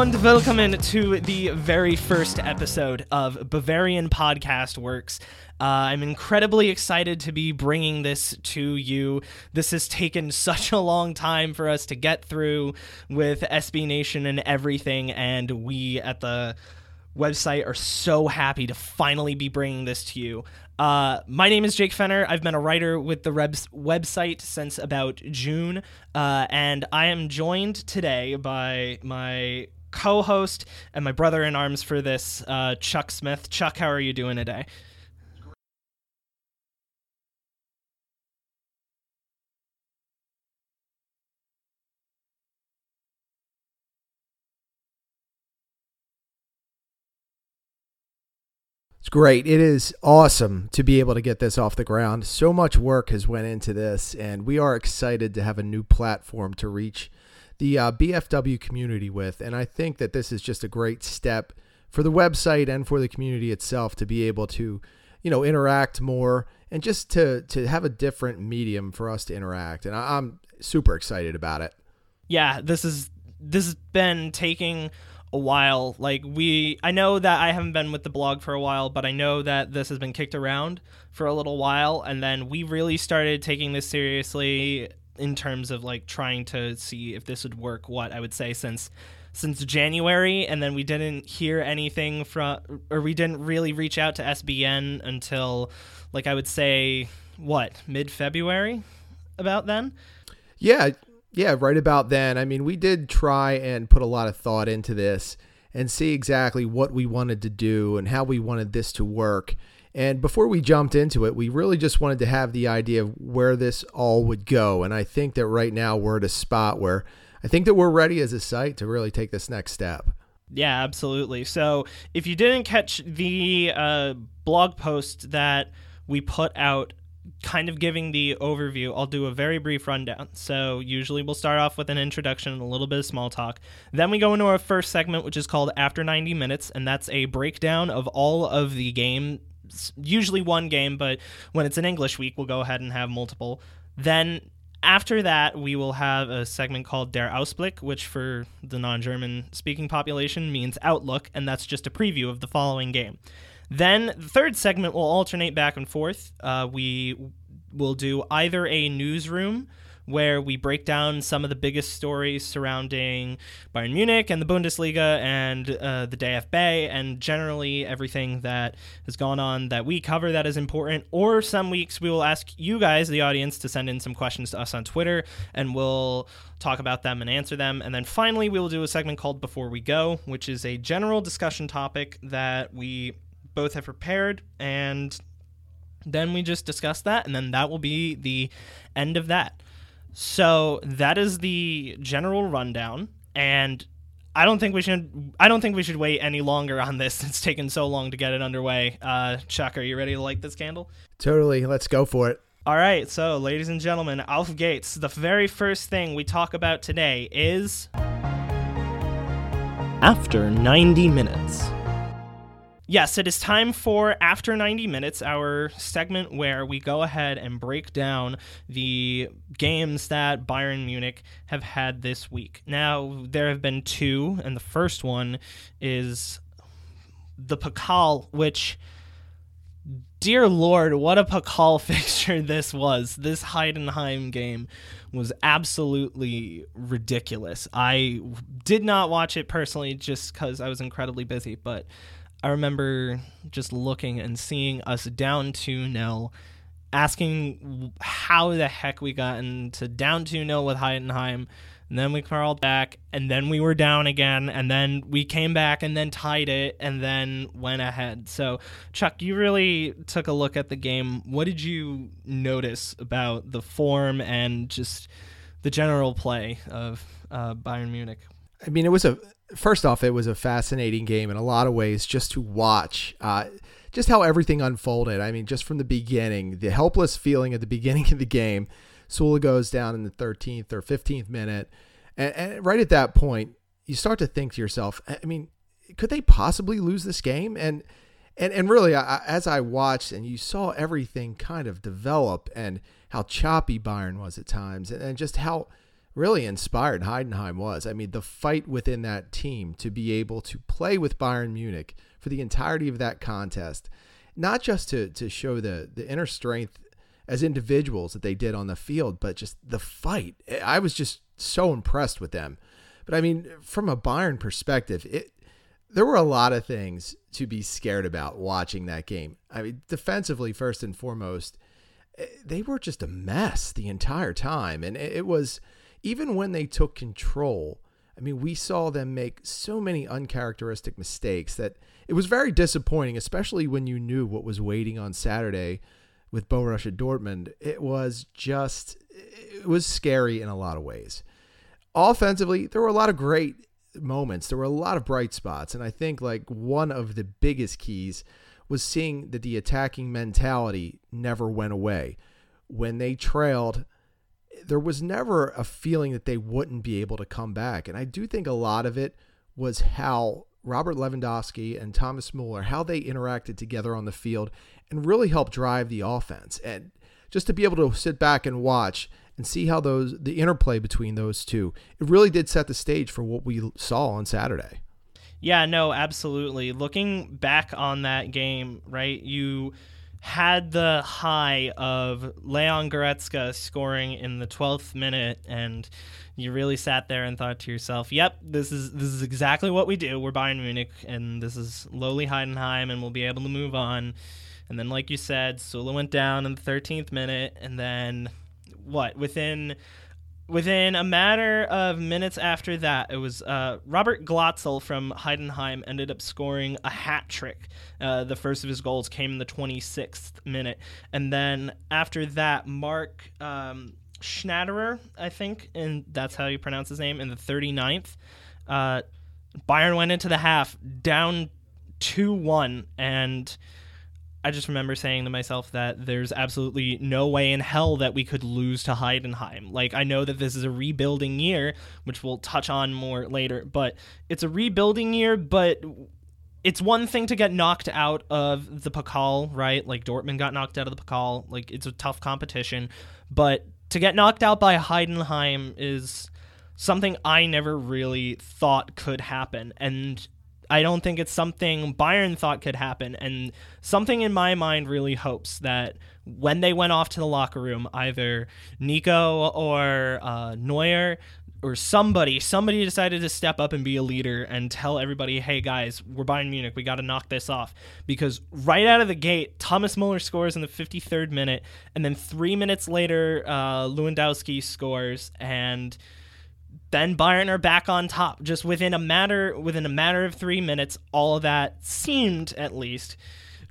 and welcome to the very first episode of Bavarian Podcast Works. Uh, I'm incredibly excited to be bringing this to you. This has taken such a long time for us to get through with SB Nation and everything, and we at the website are so happy to finally be bringing this to you. Uh, my name is Jake Fenner. I've been a writer with the Rebs website since about June, uh, and I am joined today by my co-host and my brother in arms for this, uh, Chuck Smith. Chuck, how are you doing today? It's great. It is awesome to be able to get this off the ground. So much work has went into this, and we are excited to have a new platform to reach the uh, BFW community with. And I think that this is just a great step for the website and for the community itself to be able to, you know, interact more and just to to have a different medium for us to interact. And I, I'm super excited about it. Yeah, this is this has been taking a while. Like we I know that I haven't been with the blog for a while, but I know that this has been kicked around for a little while and then we really started taking this seriously in terms of like trying to see if this would work what I would say since since January and then we didn't hear anything from or we didn't really reach out to SBN until like I would say what, mid-February about then? Yeah, yeah, right about then. I mean, we did try and put a lot of thought into this and see exactly what we wanted to do and how we wanted this to work. And before we jumped into it, we really just wanted to have the idea of where this all would go. And I think that right now we're at a spot where I think that we're ready as a site to really take this next step. Yeah, absolutely. So if you didn't catch the uh, blog post that we put out kind of giving the overview, I'll do a very brief rundown. So, usually we'll start off with an introduction and a little bit of small talk. Then we go into our first segment, which is called After 90 Minutes, and that's a breakdown of all of the game, usually one game, but when it's an English week, we'll go ahead and have multiple. Then after that, we will have a segment called Der Ausblick, which for the non German speaking population means outlook, and that's just a preview of the following game. Then the third segment will alternate back and forth. Uh, we will do either a newsroom where we break down some of the biggest stories surrounding Bayern Munich and the Bundesliga and uh, the DFB and generally everything that has gone on that we cover that is important. Or some weeks we will ask you guys, the audience, to send in some questions to us on Twitter and we'll talk about them and answer them. And then finally, we will do a segment called Before We Go, which is a general discussion topic that we both have prepared and then we just discuss that and then that will be the end of that so that is the general rundown and i don't think we should i don't think we should wait any longer on this. It's taken so long to get it underway. Uh chuck are you ready to light this candle? Totally. Let's go for it. all right. So ladies and gentlemen alf gates the very first thing we talk about today is after 90 minutes Yes, it is time for After 90 Minutes, our segment where we go ahead and break down the games that Bayern Munich have had this week. Now, there have been two, and the first one is the Pokal, which, dear Lord, what a Pokal fixture this was. This Heidenheim game was absolutely ridiculous. I did not watch it personally just because I was incredibly busy, but I remember just looking and seeing us down 2 0, asking how the heck we got into down 2 0 with Heidenheim. And then we crawled back, and then we were down again, and then we came back and then tied it, and then went ahead. So, Chuck, you really took a look at the game. What did you notice about the form and just the general play of uh, Bayern Munich? I mean, it was a first off, it was a fascinating game in a lot of ways just to watch. Uh, just how everything unfolded. I mean, just from the beginning, the helpless feeling at the beginning of the game. Süle goes down in the 13th or 15th minute. And, and right at that point, you start to think to yourself, I mean, could they possibly lose this game? And and and really, I, as I watched and you saw everything kind of develop and how choppy Bayern was at times, and, and just how really inspired Heidenheim was. I mean, the fight within that team to be able to play with Bayern Munich for the entirety of that contest, not just to to show the the inner strength as individuals that they did on the field, but just the fight. I was just so impressed with them. But I mean, from a Bayern perspective, it there were a lot of things to be scared about watching that game. I mean, defensively first and foremost, eh, they were just a mess the entire time, and it was even when they took control. I mean, we saw them make so many uncharacteristic mistakes that it was very disappointing, especially when you knew what was waiting on Saturday with Borussia Dortmund. It was just, it was scary in a lot of ways. Offensively, there were a lot of great moments. There were a lot of bright spots. And I think like one of the biggest keys was seeing that the attacking mentality never went away. When they trailed, there was never a feeling that they wouldn't be able to come back. And I do think a lot of it was how Robert Lewandowski and Thomas Muller, how they interacted together on the field and really helped drive the offense. And just to be able to sit back and watch and see how those the interplay between those two, it really did set the stage for what we saw on Saturday. Yeah, no, absolutely. Looking back on that game, right, you had the high of Leon Goretzka scoring in the 12th minute and you really sat there and thought to yourself, "Yep, this is this is exactly what we do. We're Bayern Munich and this is lowly Heidenheim and we'll be able to move on." And then like you said, Süle went down in the 13th minute and then what within within a matter of minutes after that, it was uh, Robert Glatzel from Heidenheim ended up scoring a hat trick. Uh, the first of his goals came in the 26th minute, and then after that, Mark um, Schnatterer, I think, and that's how you pronounce his name, in the 39th. Uh, Bayern went into the half down 2 1, and I just remember saying to myself that there's absolutely no way in hell that we could lose to Heidenheim. Like, I know that this is a rebuilding year, which we'll touch on more later, but it's a rebuilding year, but it's one thing to get knocked out of the Pokal, right? Like, Dortmund got knocked out of the Pokal. Like, it's a tough competition, but to get knocked out by Heidenheim is something I never really thought could happen. And I don't think it's something Bayern thought could happen. And something in my mind really hopes that when they went off to the locker room, either Nico or uh, Neuer or somebody, somebody decided to step up and be a leader and tell everybody, hey guys, we're Bayern Munich. We got to knock this off. Because right out of the gate, Thomas Muller scores in the 53rd minute. And then three minutes later, uh, Lewandowski scores. And then Bayern are back on top. Just within a matter within a matter of three minutes, all of that seemed at least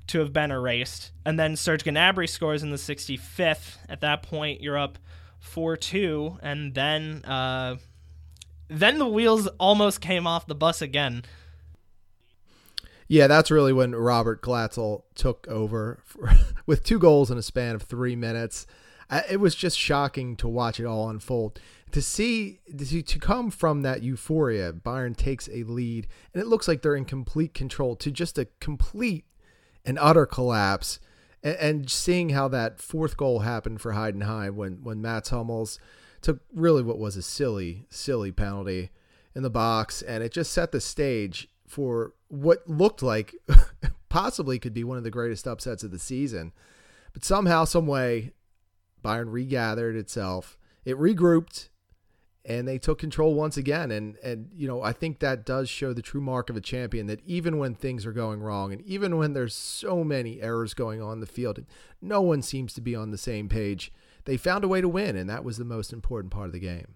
to have been erased. And then Serge Gnabry scores in the 65th. At that point, you're up 4-2, and then uh, then the wheels almost came off the bus again. Yeah, that's really when Robert Glatzel took over for, with two goals in a span of three minutes. It was just shocking to watch it all unfold to see to, to come from that euphoria, Bayern takes a lead, and it looks like they're in complete control to just a complete and utter collapse. And, and seeing how that fourth goal happened for Heidenheim when when Mats Hummels took really what was a silly silly penalty in the box, and it just set the stage for what looked like possibly could be one of the greatest upsets of the season. But somehow, some way, Bayern regathered itself. It regrouped and they took control once again. And and you know I think that does show the true mark of a champion that even when things are going wrong and even when there's so many errors going on the field and no one seems to be on the same page they found a way to win and that was the most important part of the game.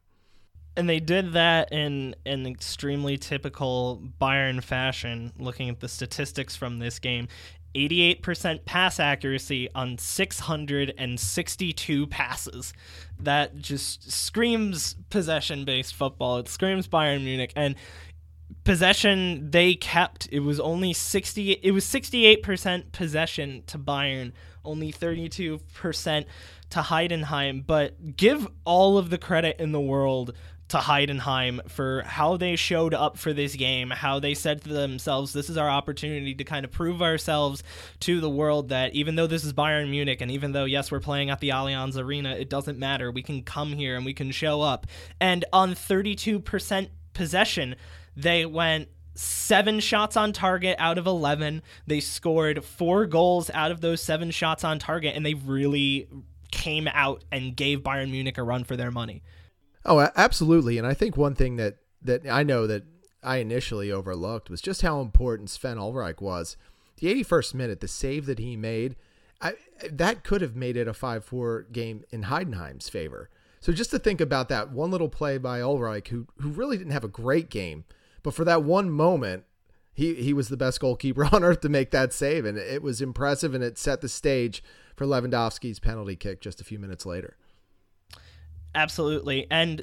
And they did that in an extremely typical Bayern fashion looking at the statistics from this game 88% pass accuracy on 662 passes. That just screams possession based football. It screams Bayern Munich. And possession they kept it was only 60 it was 68% possession to Bayern only 32% to Heidenheim, but give all of the credit in the world to Heidenheim for how they showed up for this game, how they said to themselves, this is our opportunity to kind of prove ourselves to the world that even though this is Bayern Munich and even though, yes, we're playing at the Allianz Arena, it doesn't matter. We can come here and we can show up. And on 32% possession, they went seven shots on target out of 11. They scored four goals out of those seven shots on target, and they really came out and gave Bayern Munich a run for their money. Oh, absolutely. And I think one thing that that I know that I initially overlooked was just how important Sven Ulreich was. The 81st minute, the save that he made, I, that could have made it a 5-4 game in Heidenheim's favor. So just to think about that one little play by Ulreich, who who really didn't have a great game, but for that one moment, he he was the best goalkeeper on earth to make that save, and it was impressive, and it set the stage for Lewandowski's penalty kick just a few minutes later. Absolutely. And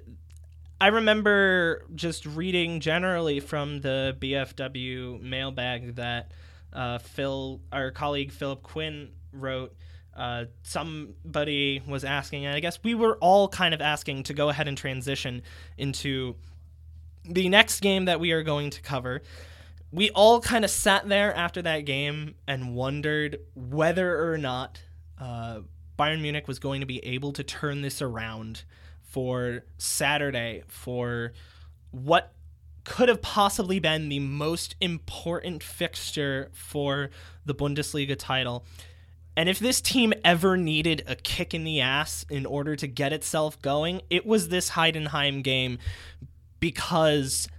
I remember just reading generally from the BFW mailbag that uh, Phil, our colleague Philip Quinn, wrote. Uh, somebody was asking, and I guess we were all kind of asking to go ahead and transition into the next game that we are going to cover. We all kind of sat there after that game and wondered whether or not uh, Bayern Munich was going to be able to turn this around for Saturday for what could have possibly been the most important fixture for the Bundesliga title. And if this team ever needed a kick in the ass in order to get itself going, it was this Heidenheim game because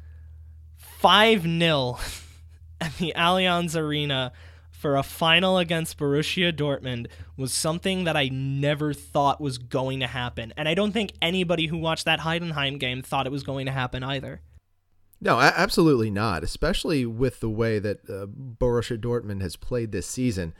5 0 at the Allianz Arena for a final against Borussia Dortmund was something that I never thought was going to happen. And I don't think anybody who watched that Heidenheim game thought it was going to happen either. No, absolutely not, especially with the way that uh, Borussia Dortmund has played this season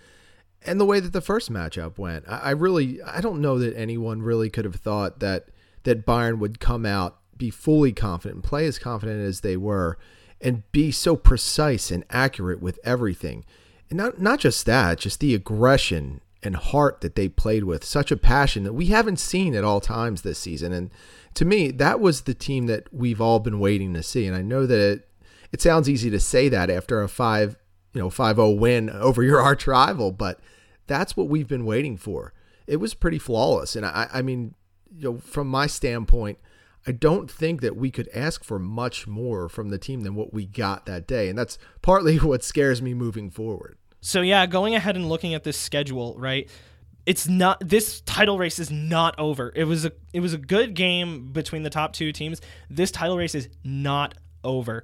and the way that the first matchup went. I, I really I don't know that anyone really could have thought that that Bayern would come out be fully confident and play as confident as they were and be so precise and accurate with everything. And not not just that, just the aggression and heart that they played with, such a passion that we haven't seen at all times this season. And to me, that was the team that we've all been waiting to see. And I know that it, it sounds easy to say that after a five, you know, 5-0 win over your arch rival, but that's what we've been waiting for. It was pretty flawless. And I, I mean, you know, from my standpoint, I don't think that we could ask for much more from the team than what we got that day. And that's partly what scares me moving forward. So yeah, going ahead and looking at this schedule, right? It's not this title race is not over. It was a it was a good game between the top two teams. This title race is not over.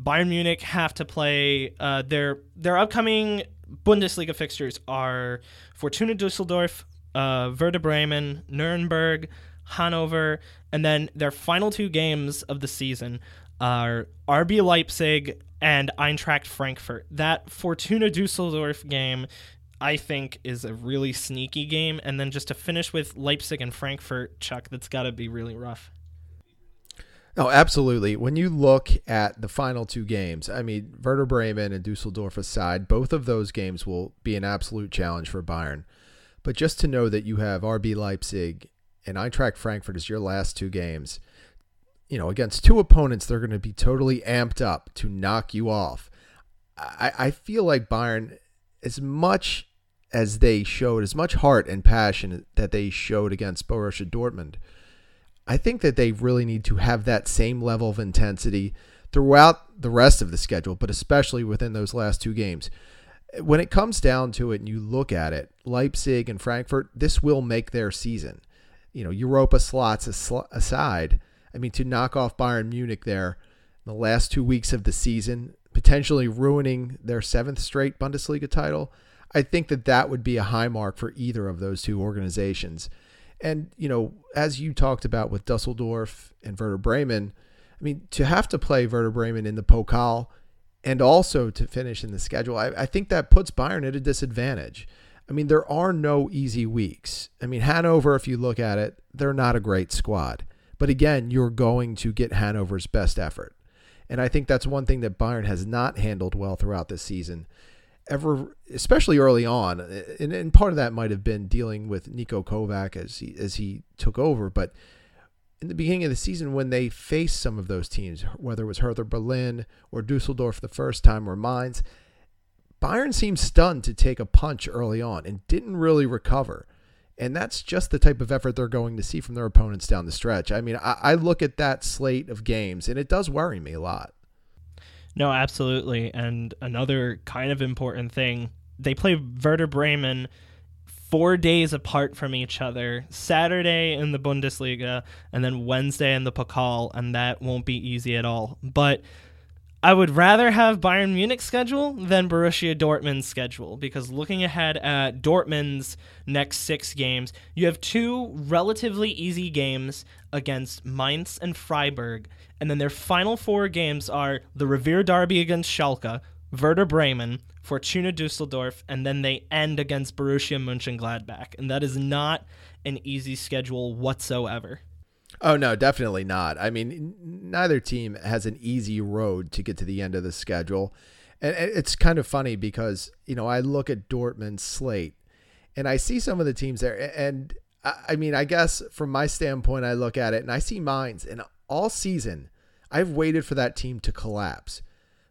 Bayern Munich have to play uh, their their upcoming Bundesliga fixtures are Fortuna Düsseldorf, uh, Werder Bremen, Nuremberg, Hanover, and then their final two games of the season are RB Leipzig and Eintracht Frankfurt. That Fortuna Dusseldorf game, I think, is a really sneaky game. And then just to finish with Leipzig and Frankfurt, Chuck, that's got to be really rough. Oh, absolutely. When you look at the final two games, I mean, Werder Bremen and Dusseldorf aside, both of those games will be an absolute challenge for Bayern. But just to know that you have RB Leipzig and Eintracht Frankfurt as your last two games – you know, against two opponents, they're going to be totally amped up to knock you off. I, I feel like Bayern, as much as they showed, as much heart and passion that they showed against Borussia Dortmund, I think that they really need to have that same level of intensity throughout the rest of the schedule, but especially within those last two games. When it comes down to it and you look at it, Leipzig and Frankfurt, this will make their season. You know, Europa slots aside I mean, to knock off Bayern Munich there in the last two weeks of the season, potentially ruining their seventh straight Bundesliga title, I think that that would be a high mark for either of those two organizations. And, you know, as you talked about with Dusseldorf and Werder Bremen, I mean, to have to play Werder Bremen in the Pokal and also to finish in the schedule, I, I think that puts Bayern at a disadvantage. I mean, there are no easy weeks. I mean, Hanover, if you look at it, they're not a great squad. But again, you're going to get Hanover's best effort. And I think that's one thing that Bayern has not handled well throughout this season. ever, especially early on, and, and part of that might have been dealing with Niko Kovac as he as he took over, but in the beginning of the season when they faced some of those teams, whether it was Hertha Berlin or Dusseldorf the first time or Mainz, Bayern seemed stunned to take a punch early on and didn't really recover. And that's just the type of effort they're going to see from their opponents down the stretch. I mean, I, I look at that slate of games and it does worry me a lot. No, absolutely. And another kind of important thing, they play Werder Bremen four days apart from each other Saturday in the Bundesliga and then Wednesday in the Pokal, and that won't be easy at all. But I would rather have Bayern Munich's schedule than Borussia Dortmund's schedule because looking ahead at Dortmund's next six games, you have two relatively easy games against Mainz and Freiburg, and then their final four games are the Revier Derby against Schalke, Werder Bremen, Fortuna Dusseldorf, and then they end against Borussia Mönchengladbach. And that is not an easy schedule whatsoever. Oh no, definitely not. I mean, neither team has an easy road to get to the end of the schedule. And it's kind of funny because, you know, I look at Dortmund's slate and I see some of the teams there and I mean, I guess from my standpoint I look at it and I see Mainz and all season I've waited for that team to collapse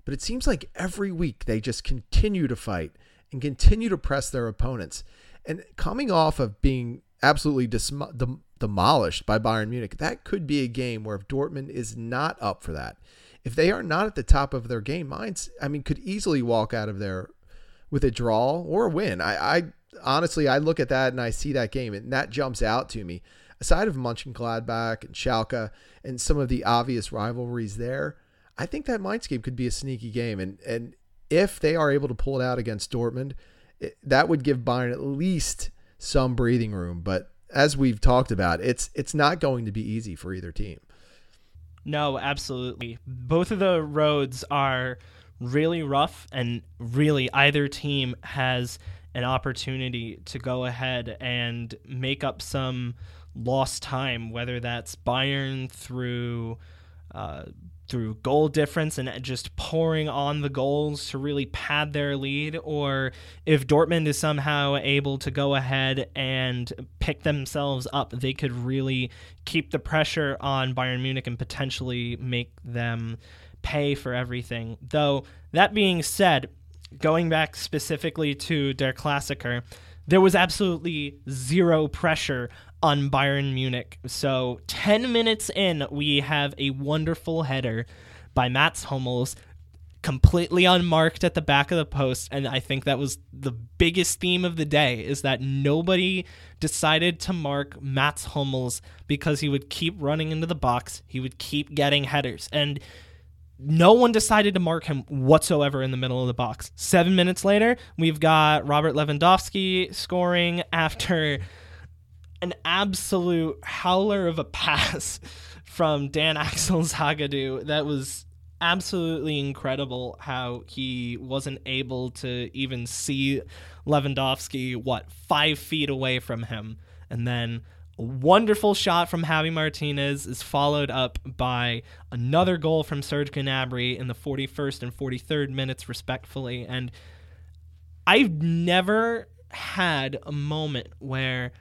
but it seems like every week they just continue to fight and continue to press their opponents. And coming off of being absolutely dem- demolished by Bayern Munich, that could be a game where if Dortmund is not up for that, if they are not at the top of their game, Mainz, I mean, could easily walk out of there with a draw or a win. I, I honestly, I look at that and I see that game, and that jumps out to me. Aside of Mönchengladbach and Schalke and some of the obvious rivalries there, I think that game could be a sneaky game, and and if they are able to pull it out against Dortmund, it, that would give Bayern at least some breathing room. But as we've talked about, it's it's not going to be easy for either team. No, absolutely. Both of the roads are really rough, and really either team has an opportunity to go ahead and make up some lost time, whether that's Bayern through. Uh, through goal difference and just pouring on the goals to really pad their lead, or if Dortmund is somehow able to go ahead and pick themselves up, they could really keep the pressure on Bayern Munich and potentially make them pay for everything. Though, that being said, going back specifically to Der Klassiker, there was absolutely zero pressure on Bayern Munich. So 10 minutes in, we have a wonderful header by Mats Hummels completely unmarked at the back of the post and I think that was the biggest theme of the day is that nobody decided to mark Mats Hummels because he would keep running into the box, he would keep getting headers and no one decided to mark him whatsoever in the middle of the box. 7 minutes later, we've got Robert Lewandowski scoring after an absolute howler of a pass from Dan Axel Zagadou that was absolutely incredible how he wasn't able to even see Lewandowski, what, five feet away from him. And then wonderful shot from Javi Martinez is followed up by another goal from Serge Gnabry in the 41st and 43rd minutes, respectfully. And I've never had a moment where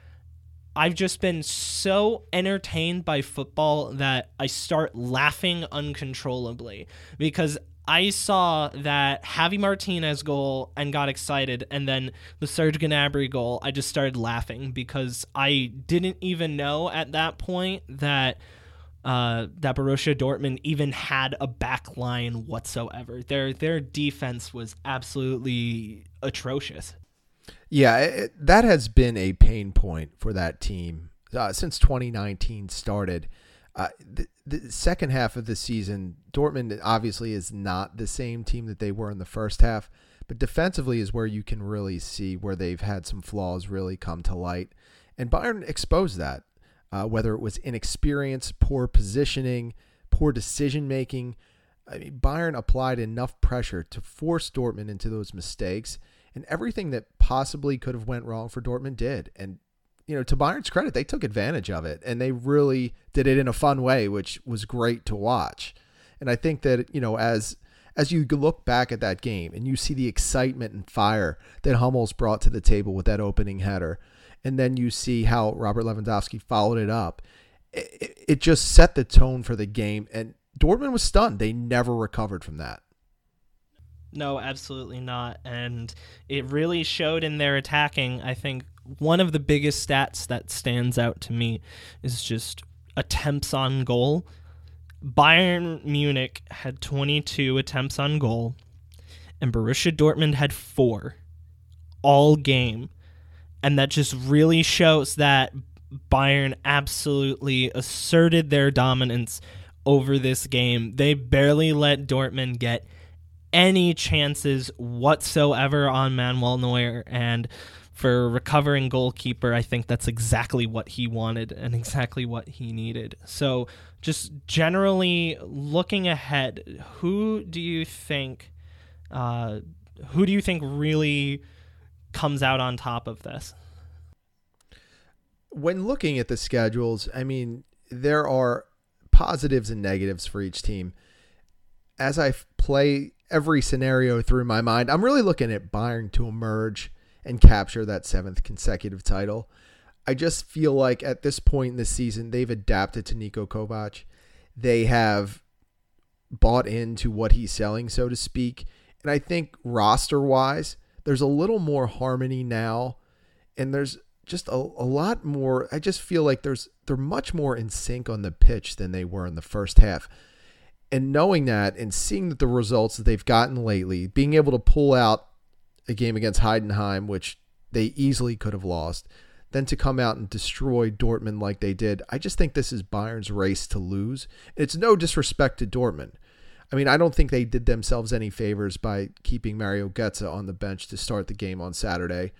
I've just been so entertained by football that I start laughing uncontrollably because I saw that Javi Martinez goal and got excited, and then the Serge Gnabry goal, I just started laughing because I didn't even know at that point that uh, that Borussia Dortmund even had a back line whatsoever. Their their defense was absolutely atrocious. Yeah, it, that has been a pain point for that team uh, since 2019 started. Uh, the, the, second half of the season, Dortmund obviously is not the same team that they were in the first half, but defensively is where you can really see where they've had some flaws really come to light. And Bayern exposed that, uh, whether it was inexperience, poor positioning, poor decision making. I mean, Bayern applied enough pressure to force Dortmund into those mistakes and everything that possibly could have went wrong for Dortmund did. And you know, to Bayern's credit, they took advantage of it and they really did it in a fun way, which was great to watch. And I think that you know, as as you look back at that game and you see the excitement and fire that Hummels brought to the table with that opening header, and then you see how Robert Lewandowski followed it up, it, it just set the tone for the game. And Dortmund was stunned. They never recovered from that. No, absolutely not. And it really showed in their attacking. I think one of the biggest stats that stands out to me is just attempts on goal. Bayern Munich had 22 attempts on goal, and Borussia Dortmund had four all game. And that just really shows that Bayern absolutely asserted their dominance over this game. They barely let Dortmund get any chances whatsoever on Manuel Neuer. And for a recovering goalkeeper, I think that's exactly what he wanted and exactly what he needed. So, just generally looking ahead, who do you think, uh, who do you think really comes out on top of this? When looking at the schedules, I mean, there are positives and negatives for each team. As I play every scenario through my mind, I'm really looking at Bayern to emerge and capture that seventh consecutive title. I just feel like at this point in the season, they've adapted to Niko Kovac. They have bought into what he's selling, so to speak. And I think roster wise, there's a little more harmony now. And there's just a, a lot more. I just feel like there's they're much more in sync on the pitch than they were in the first half. And knowing that and seeing that the results that they've gotten lately, being able to pull out a game against Heidenheim, which they easily could have lost, then to come out and destroy Dortmund like they did, I just think this is Bayern's race to lose. It's no disrespect to Dortmund. I mean, I don't think they did themselves any favors by keeping Mario Götze on the bench to start the game on Saturday.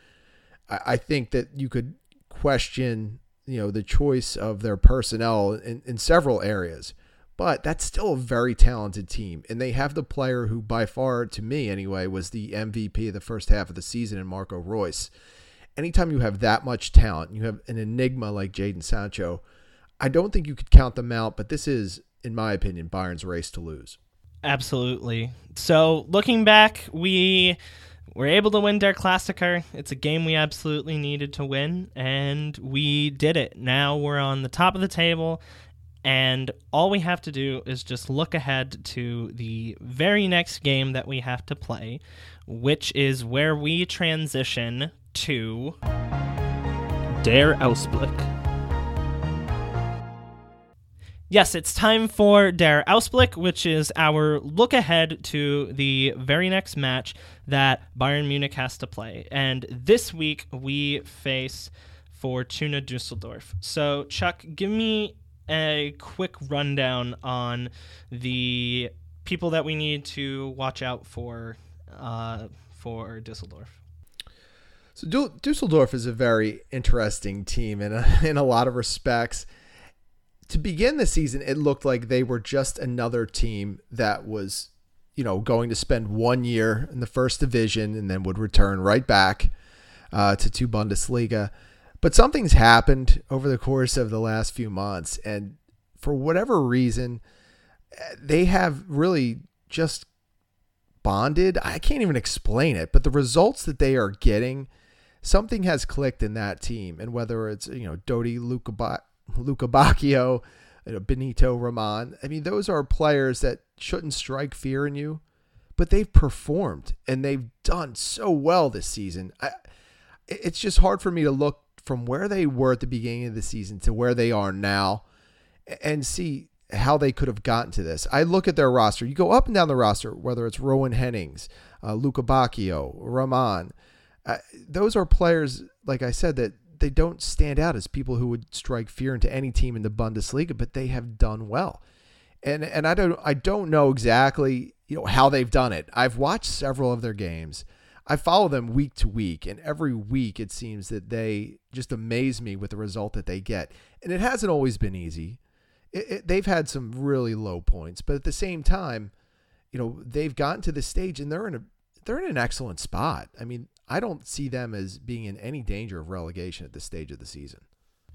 I, I think that you could question, you know, the choice of their personnel in, in several areas. But that's still a very talented team. And they have the player who, by far, to me anyway, was the MVP of the first half of the season in Marco Reus. Anytime you have that much talent, you have an enigma like Jadon Sancho, I don't think you could count them out. But this is, in my opinion, Bayern's race to lose. Absolutely. So looking back, we were able to win Der Klassiker. It's a game we absolutely needed to win, and we did it. Now we're on the top of the table, and all we have to do is just look ahead to the very next game that we have to play, which is where we transition to Der Ausblick. Yes, it's time for Der Ausblick, which is our look ahead to the very next match that Bayern Munich has to play. And this week we face Fortuna Dusseldorf. So, Chuck, give me a quick rundown on the people that we need to watch out for uh, for Dusseldorf. So Dusseldorf is a very interesting team in a, in a lot of respects to begin the season, it looked like they were just another team that was, you know, going to spend one year in the first division and then would return right back uh, to two Bundesliga. But something's happened over the course of the last few months, and for whatever reason, they have really just bonded. I can't even explain it, but the results that they are getting, something has clicked in that team, and whether it's you know Dodi Luca Lukebakio, Benito Raman. I mean, those are players that shouldn't strike fear in you, but they've performed and they've done so well this season. I, it's just hard for me to look from where they were at the beginning of the season to where they are now and see how they could have gotten to this. I look at their roster. You go up and down the roster, whether it's Rouwen Hennings, uh, Lukebakio, Raman. Uh, those are players, like I said, that they don't stand out as people who would strike fear into any team in the Bundesliga, but they have done well. And and I don't I don't know exactly you know how they've done it. I've watched several of their games. I follow them week to week, and every week it seems that they just amaze me with the result that they get. And it hasn't always been easy. It, it, they've had some really low points, but at the same time, you know they've gotten to the stage and they're in a they're in an excellent spot. I mean, I don't see them as being in any danger of relegation at this stage of the season.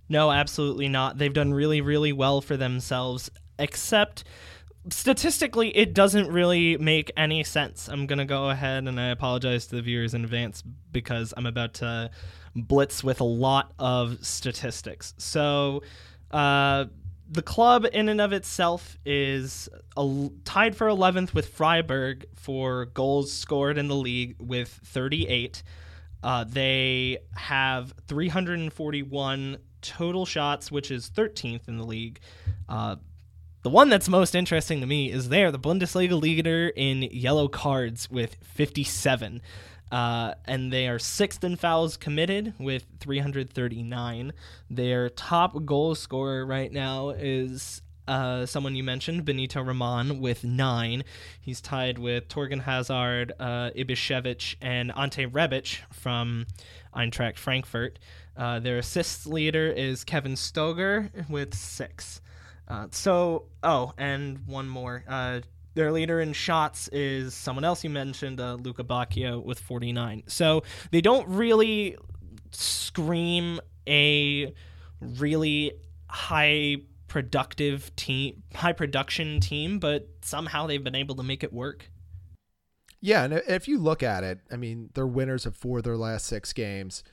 No, absolutely not. They've done really, really well for themselves, except statistically, it doesn't really make any sense. I'm going to go ahead and I apologize to the viewers in advance because I'm about to blitz with a lot of statistics. So, uh, the club in and of itself is a, tied for 11th with Freiburg for goals scored in the league with 38. Uh, they have 341 total shots, which is 13th in the league. Uh, the one that's most interesting to me is they're the Bundesliga leader in yellow cards with 57. Uh, and they are sixth in fouls committed with 339. Their top goal scorer right now is uh, someone you mentioned, Benito Raman, with nine. He's tied with Torgan Hazard, uh, Ibišević, and Ante Rebic from Eintracht Frankfurt. Uh, their assists leader is Kevin Stoger with six. Uh, so, oh, and one more. Uh, their leader in shots is someone else you mentioned, uh, Lukebakio, with 49. So they don't really scream a really high productive team, high production team, but somehow they've been able to make it work. Yeah, and if you look at it, I mean, they're winners of four of their last six games.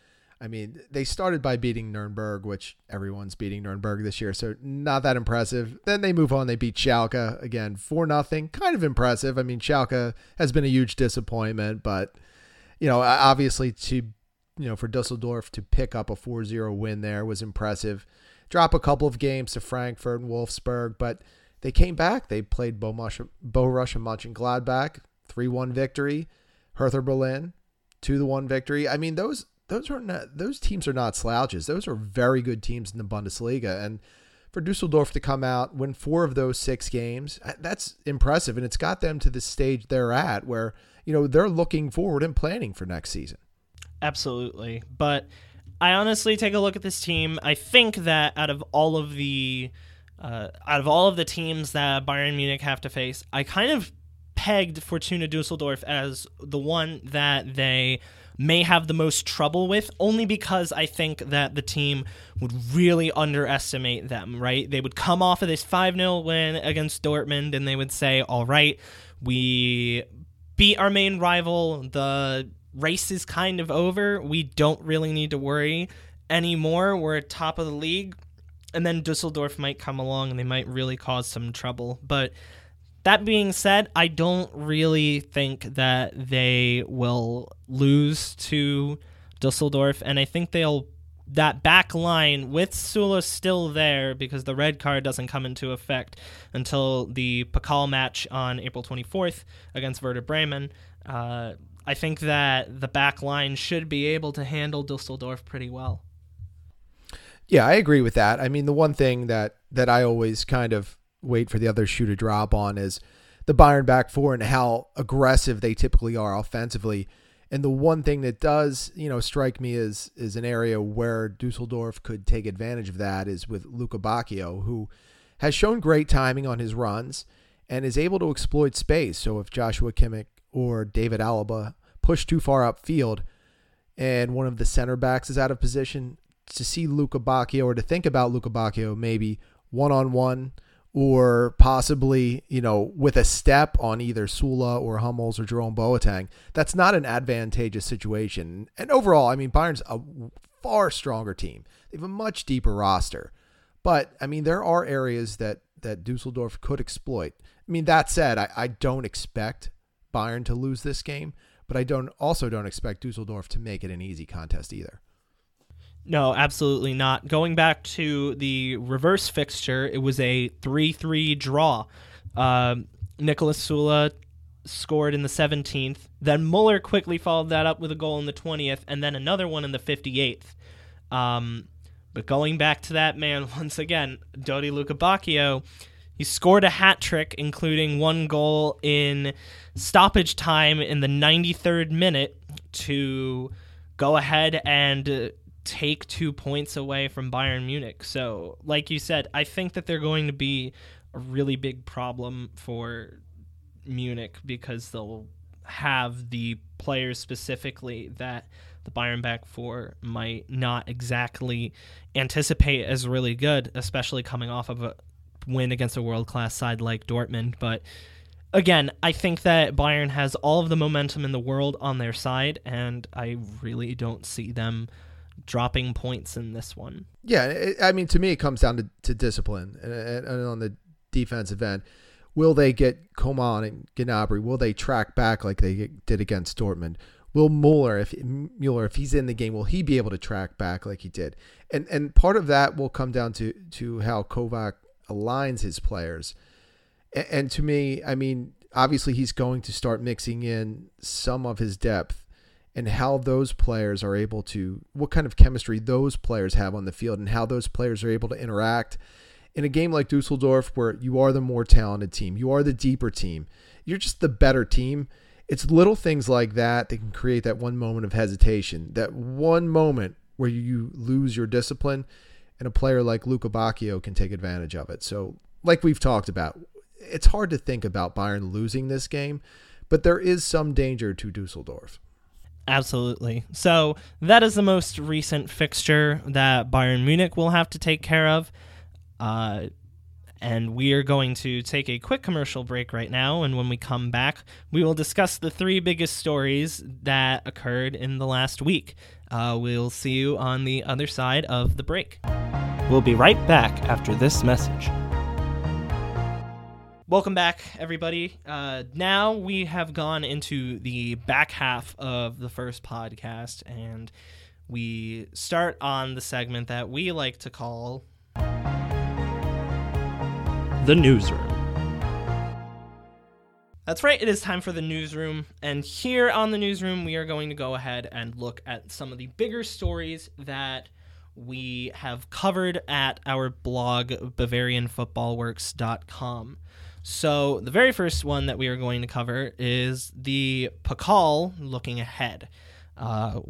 I mean, they started by beating Nuremberg, which everyone's beating Nuremberg this year, so not that impressive. Then they move on. They beat Schalke again, for nothing, kind of impressive. I mean, Schalke has been a huge disappointment, but you know, obviously to you know for Dusseldorf to pick up a 4-0 win there was impressive. Drop a couple of games to Frankfurt and Wolfsburg, but they came back. They played Borussia and Mönchengladbach, 3-1 victory. Hertha Berlin, 2-1 victory. I mean, those those are not those teams are not slouches. Those are very good teams in the Bundesliga, and for Dusseldorf to come out win four of those six games, uh, that's impressive, and it's got them to the stage they're at, where you know they're looking forward and planning for next season. Absolutely, but I honestly take a look at this team. I think that out of all of the uh, out of all of the teams that Bayern Munich have to face, I kind of pegged Fortuna Dusseldorf as the one that they may have the most trouble with, only because I think that the team would really underestimate them, right? They would come off of this 5 0 win against Dortmund and they would say, all right, we beat our main rival. The race is kind of over. We don't really need to worry anymore. We're at top of the league. And then Dusseldorf might come along and they might really cause some trouble. But that being said, I don't really think that they will lose to Dusseldorf, and I think they'll that back line with Süle still there because the red card doesn't come into effect until the Pokal match on April 24th against Werder Bremen. Uh, I think that the back line should be able to handle Dusseldorf pretty well. Yeah, I agree with that. I mean, the one thing that that I always kind of wait for the other shoe to drop on is the Bayern back four and how aggressive they typically are offensively. And the one thing that does, you know, strike me as is an area where Dusseldorf could take advantage of that is with Lukebakio, who has shown great timing on his runs and is able to exploit space. So if Joshua Kimmich or David Alaba push too far upfield and one of the center backs is out of position, to see Lukebakio or to think about Lukebakio maybe one on one or possibly, you know, with a step on either Süle or Hummels or Jerome Boateng, that's not an advantageous situation. And overall, I mean, Bayern's a far stronger team. They have a much deeper roster. But, I mean, there are areas that, that Dusseldorf could exploit. I mean, that said, I, I don't expect Bayern to lose this game, but I don't also don't expect Dusseldorf to make it an easy contest either. No, absolutely not. Going back to the reverse fixture, it was a 3 3 draw. Um, Nicholas Süle scored in the 17th. Then Muller quickly followed that up with a goal in the 20th, and then another one in the 58th. Um, but going back to that man, once again, Dodi Lukebakio, he scored a hat trick, including one goal in stoppage time in the 93rd minute to go ahead and take two points away from Bayern Munich. So, like you said, I think that they're going to be a really big problem for Munich because they'll have the players specifically that the Bayern back four might not exactly anticipate as really good, especially coming off of a win against a world class side like Dortmund. But again, I think that Bayern has all of the momentum in the world on their side, and I really don't see them dropping points in this one. Yeah, it, I mean, to me, it comes down to, to discipline and, and, on the defensive end. Will they get Coman and Gnabry? Will they track back like they did against Dortmund? Will Mueller, if Mueller, if he's in the game, will he be able to track back like he did? And and part of that will come down to to how Kovac aligns his players. And, and to me, I mean, obviously he's going to start mixing in some of his depth and how those players are able to what kind of chemistry those players have on the field and how those players are able to interact in a game like Dusseldorf where you are the more talented team, you are the deeper team, you're just the better team. It's little things like that that can create that one moment of hesitation, that one moment where you lose your discipline, and a player like Lukebakio can take advantage of it. So, like we've talked about, it's hard to think about Bayern losing this game, but there is some danger to Dusseldorf. Absolutely. So that is the most recent fixture that Bayern Munich will have to take care of. Uh, and we are going to take a quick commercial break right now. And when we come back, we will discuss the three biggest stories that occurred in the last week. Uh, we'll see you on the other side of the break. We'll be right back after this message. Welcome back, everybody. Uh, now we have gone into the back half of the first podcast, and we start on the segment that we like to call The Newsroom. That's right, it is time for the newsroom. And here on the newsroom, we are going to go ahead and look at some of the bigger stories that we have covered at our blog, BavarianFootballWorks.com. So, the very first one that we are going to cover is the Pokal looking ahead. Uh,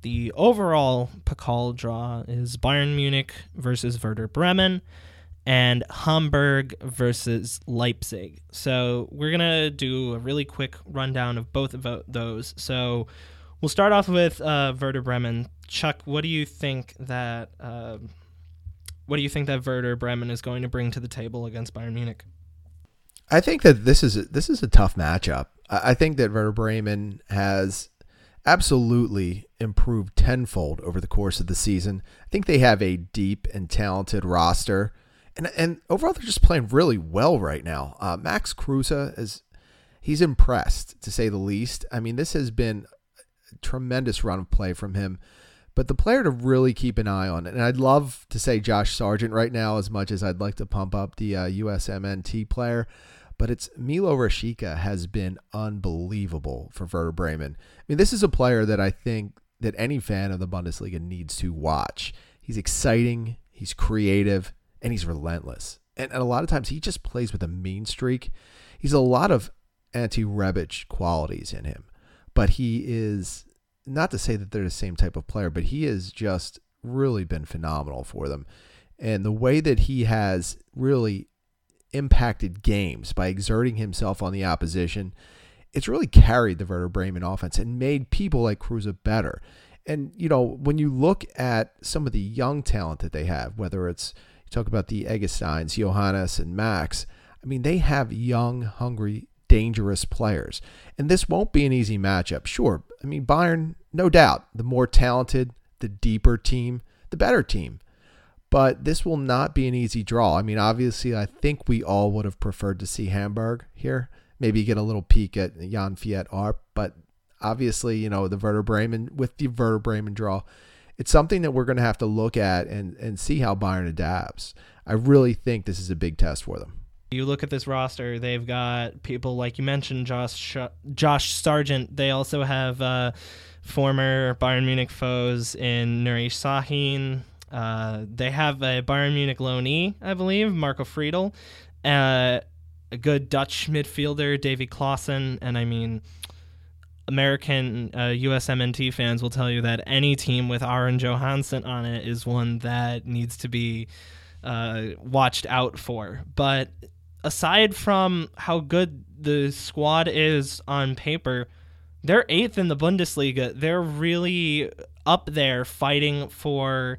the overall Pokal draw is Bayern Munich versus Werder Bremen and Hamburg versus Leipzig. So, we're going to do a really quick rundown of both of those. So, we'll start off with uh, Werder Bremen. Chuck, what do you think that. Uh, what do you think that Werder Bremen is going to bring to the table against Bayern Munich? I think that this is a, this is a tough matchup. I think that Werder Bremen has absolutely improved tenfold over the course of the season. I think they have a deep and talented roster, and and overall they're just playing really well right now. Uh, Max Kruse is he's impressed to say the least. I mean, this has been a tremendous run of play from him. But the player to really keep an eye on, and I'd love to say Josh Sargent right now as much as I'd like to pump up the uh, USMNT player but it's Milot Rashica has been unbelievable for Werder Bremen. I mean, this is a player that I think that any fan of the Bundesliga needs to watch. He's exciting, he's creative, and he's relentless. And, and a lot of times he just plays with a mean streak. He's a lot of Ante Rebic qualities in him, but he is not to say that they're the same type of player, but he has just really been phenomenal for them. And the way that he has really impacted games by exerting himself on the opposition, it's really carried the Werder Bremen offense and made people like Kruse better. And, you know, when you look at some of the young talent that they have, whether it's, you talk about the Eggesteins, Johannes, and Max, I mean, they have young, hungry, dangerous players. And this won't be an easy matchup. Sure. I mean, Bayern, no doubt, the more talented, the deeper team, the better team but this will not be an easy draw. I mean, obviously, I think we all would have preferred to see Hamburg here. Maybe get a little peek at Jann-Fiete Arp, but obviously, you know, the Werder Bremen with the Werder Bremen draw, it's something that we're going to have to look at and, and see how Bayern adapts. I really think this is a big test for them. You look at this roster; they've got people like you mentioned, Josh Josh Sargent. They also have uh, former Bayern Munich foes in Nuri Sahin, uh, they have a Bayern Munich loanee, I believe, Marco Friedl, uh, a good Dutch midfielder, Davy Klaassen, and I mean, American uh, USMNT fans will tell you that any team with Aron Johannsson on it is one that needs to be uh, watched out for. But aside from how good the squad is on paper, they're eighth in the Bundesliga. They're really up there fighting for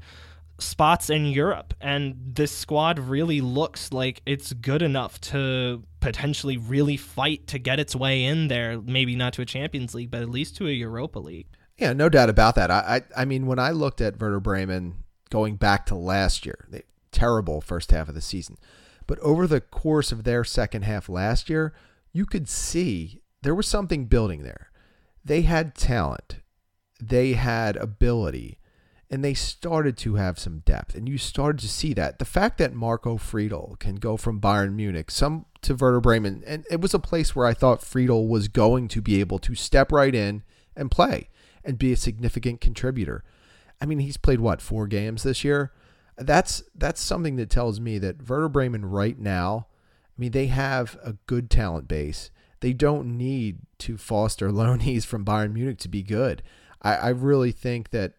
spots in Europe, and this squad really looks like it's good enough to potentially really fight to get its way in there. Maybe not to a Champions League, but at least to a Europa League. Yeah, no doubt about that. I, I, I mean, when I looked at Werder Bremen going back to last year, they, terrible first half of the season, but over the course of their second half last year, you could see there was something building there. They had talent, they had ability, and they started to have some depth. And you started to see that. The fact that Marco Friedl can go from Bayern Munich, some to Werder Bremen, and it was a place where I thought Friedl was going to be able to step right in and play and be a significant contributor. I mean, he's played what four games this year. That's that's something that tells me that Werder Bremen right now. I mean, they have a good talent base. They don't need to foster loanees from Bayern Munich to be good. I, I really think that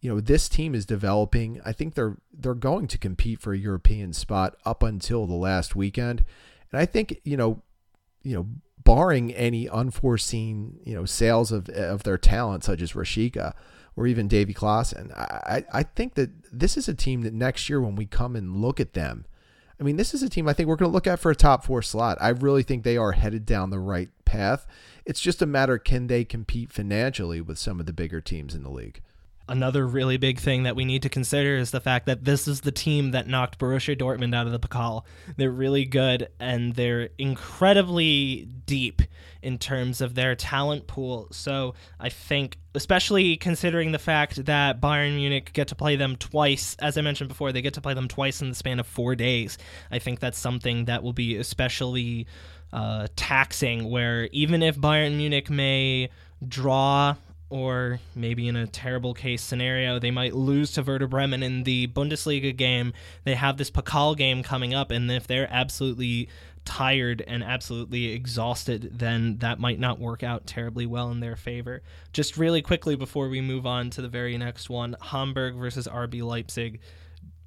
you know this team is developing. I think they're they're going to compete for a European spot up until the last weekend, and I think you know you know barring any unforeseen you know sales of of their talent such as Rashica or even Davy Klaassen, I I think that this is a team that next year when we come and look at them. I mean, this is a team I think we're going to look at for a top four slot. I really think they are headed down the right path. It's just a matter can they compete financially with some of the bigger teams in the league another really big thing that we need to consider is the fact that this is the team that knocked Borussia Dortmund out of the Pokal. They're really good and they're incredibly deep in terms of their talent pool. So I think, especially considering the fact that Bayern Munich get to play them twice, as I mentioned before, they get to play them twice in the span of four days. I think that's something that will be especially uh, taxing, where even if Bayern Munich may draw or maybe in a terrible case scenario, they might lose to Werder Bremen in the Bundesliga game. They have this Pokal game coming up, and if they're absolutely tired and absolutely exhausted, then that might not work out terribly well in their favor. Just really quickly before we move on to the very next one Hamburg versus RB Leipzig.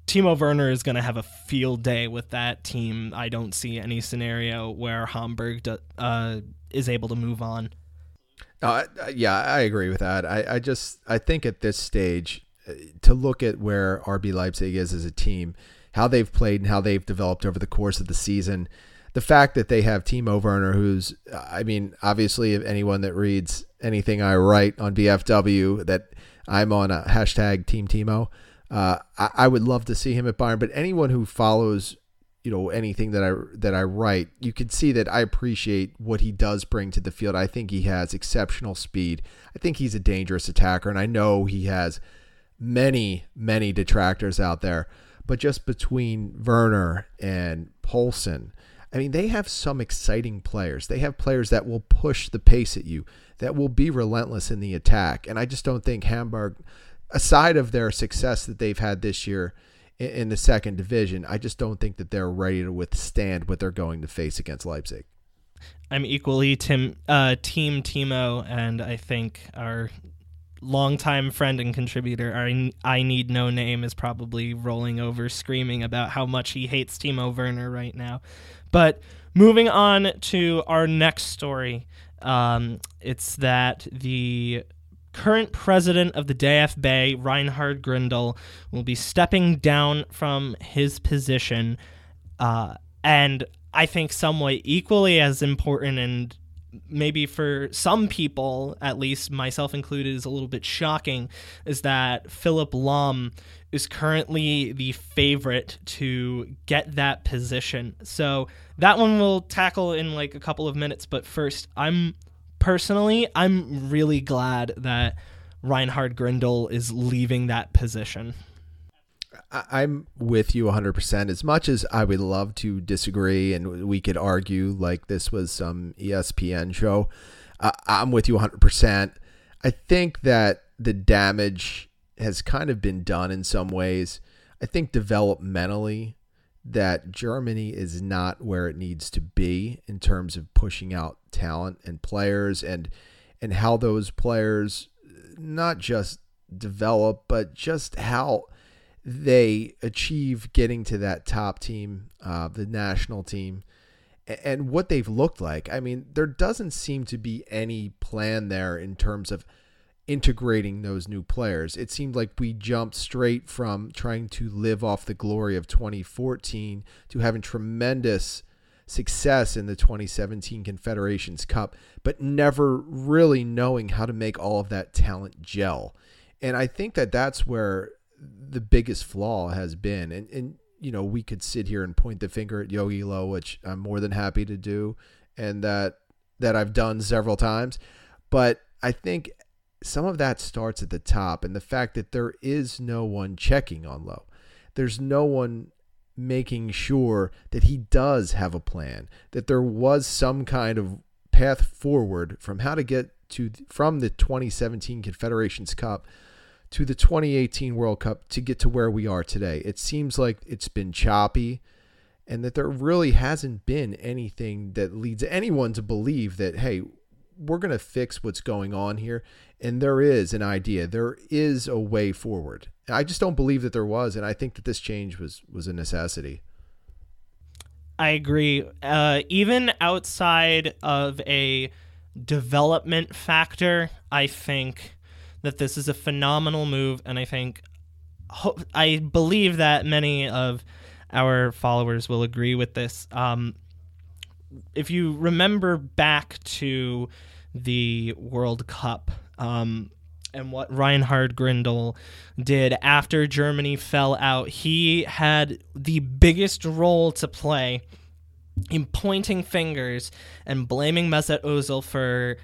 Timo Werner is going to have a field day with that team. I don't see any scenario where Hamburg do, uh, is able to move on. Uh, yeah, I agree with that. I, I just I think at this stage uh, to look at where RB Leipzig is as a team, how they've played and how they've developed over the course of the season, the fact that they have Timo Werner, who's I mean, obviously, if anyone that reads anything I write on BFW, that I'm on a hashtag Team Timo. Uh, I, I would love to see him at Bayern, but anyone who follows you know anything that I that I write, you can see that I appreciate what he does bring to the field. I think he has exceptional speed. I think he's a dangerous attacker, and I know he has many many detractors out there. But just between Werner and Poulsen, I mean, they have some exciting players. They have players that will push the pace at you, that will be relentless in the attack. And I just don't think Hamburg, aside of their success that they've had this year in the second division. I just don't think that they're ready to withstand what they're going to face against Leipzig. I'm equally Tim uh, Team Timo, and I think our longtime friend and contributor, I, I Need No Name, is probably rolling over screaming about how much he hates Timo Werner right now. But moving on to our next story, um, it's that the current president of the DFB, Reinhard Grindel, will be stepping down from his position. Uh, and I think somewhat equally as important and maybe for some people, at least myself included, is a little bit shocking, is that Philipp Lahm is currently the favorite to get that position. So that one we'll tackle in like a couple of minutes. But first, I'm personally, I'm really glad that Reinhard Grindel is leaving that position. I'm with you 100%. As much as I would love to disagree and we could argue like this was some ESPN show, uh, I'm with you 100%. I think that the damage has kind of been done in some ways. I think developmentally, that Germany is not where it needs to be in terms of pushing out talent and players and and how those players not just develop but just how they achieve getting to that top team, uh, the national team, and what they've looked like. I mean, there doesn't seem to be any plan there in terms of integrating those new players. It seemed like we jumped straight from trying to live off the glory of 2014 to having tremendous success in the 2017 Confederations Cup, but never really knowing how to make all of that talent gel. And I think that that's where the biggest flaw has been. And, and you know, we could sit here and point the finger at Jogi Low, which I'm more than happy to do, and that that I've done several times. But I think some of that starts at the top and the fact that there is no one checking on Low. There's no one making sure that he does have a plan, that there was some kind of path forward from how to get to from the 2017 Confederations Cup to the 2018 World Cup to get to where we are today. It seems like it's been choppy and that there really hasn't been anything that leads anyone to believe that hey, we're going to fix what's going on here and there is an idea there is a way forward. I just don't believe that there was and i think that this change was was a necessity. I agree. Uh, even outside of a development factor i think that this is a phenomenal move and i think i believe that many of our followers will agree with this. Um, if you remember back to the World Cup um, and what Reinhard Grindel did after Germany fell out, he had the biggest role to play in pointing fingers and blaming Mesut Ozil for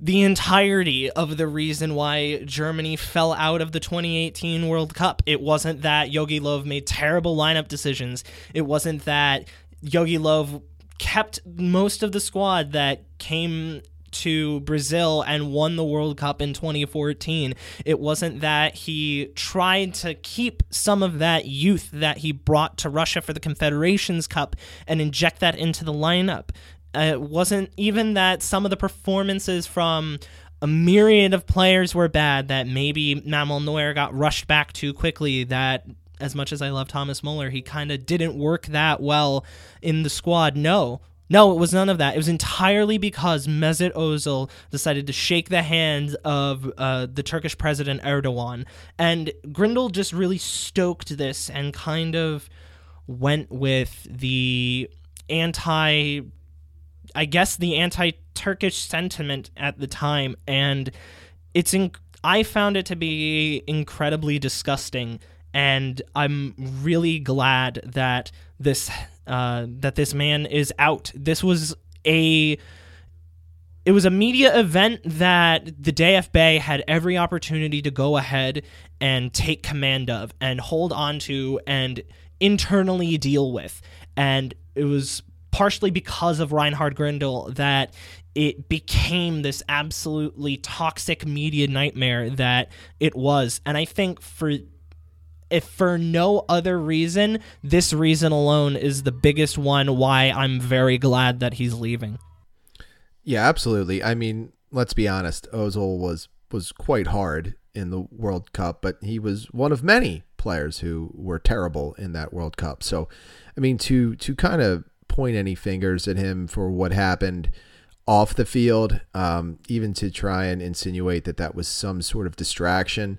the entirety of the reason why Germany fell out of the 2018 World Cup. It wasn't that Jogi Low made terrible lineup decisions. It wasn't that Jogi Low kept most of the squad that came to Brazil and won the World Cup in 2014. It wasn't that he tried to keep some of that youth that he brought to Russia for the Confederations Cup and inject that into the lineup. Uh, it wasn't even that some of the performances from a myriad of players were bad, that maybe Manuel Neuer got rushed back too quickly, that as much as I love Thomas Muller, he kind of didn't work that well in the squad. No, no, it was none of that. It was entirely because Mesut Ozil decided to shake the hand of uh, the Turkish president Erdogan, and Grindel just really stoked this and kind of went with the anti, I guess the anti-Turkish sentiment at the time, and it's in. I found it to be incredibly disgusting and I'm really glad that this uh, that this man is out. This was a it was a media event that the DFB had every opportunity to go ahead and take command of and hold on to and internally deal with. And it was partially because of Reinhard Grindel that it became this absolutely toxic media nightmare that it was. And I think for if for no other reason, this reason alone is the biggest one why I'm very glad that he's leaving. Yeah, absolutely. I mean, let's be honest, Ozil was was quite hard in the World Cup, but he was one of many players who were terrible in that World Cup. So, I mean, to to kind of point any fingers at him for what happened off the field, um, even to try and insinuate that that was some sort of distraction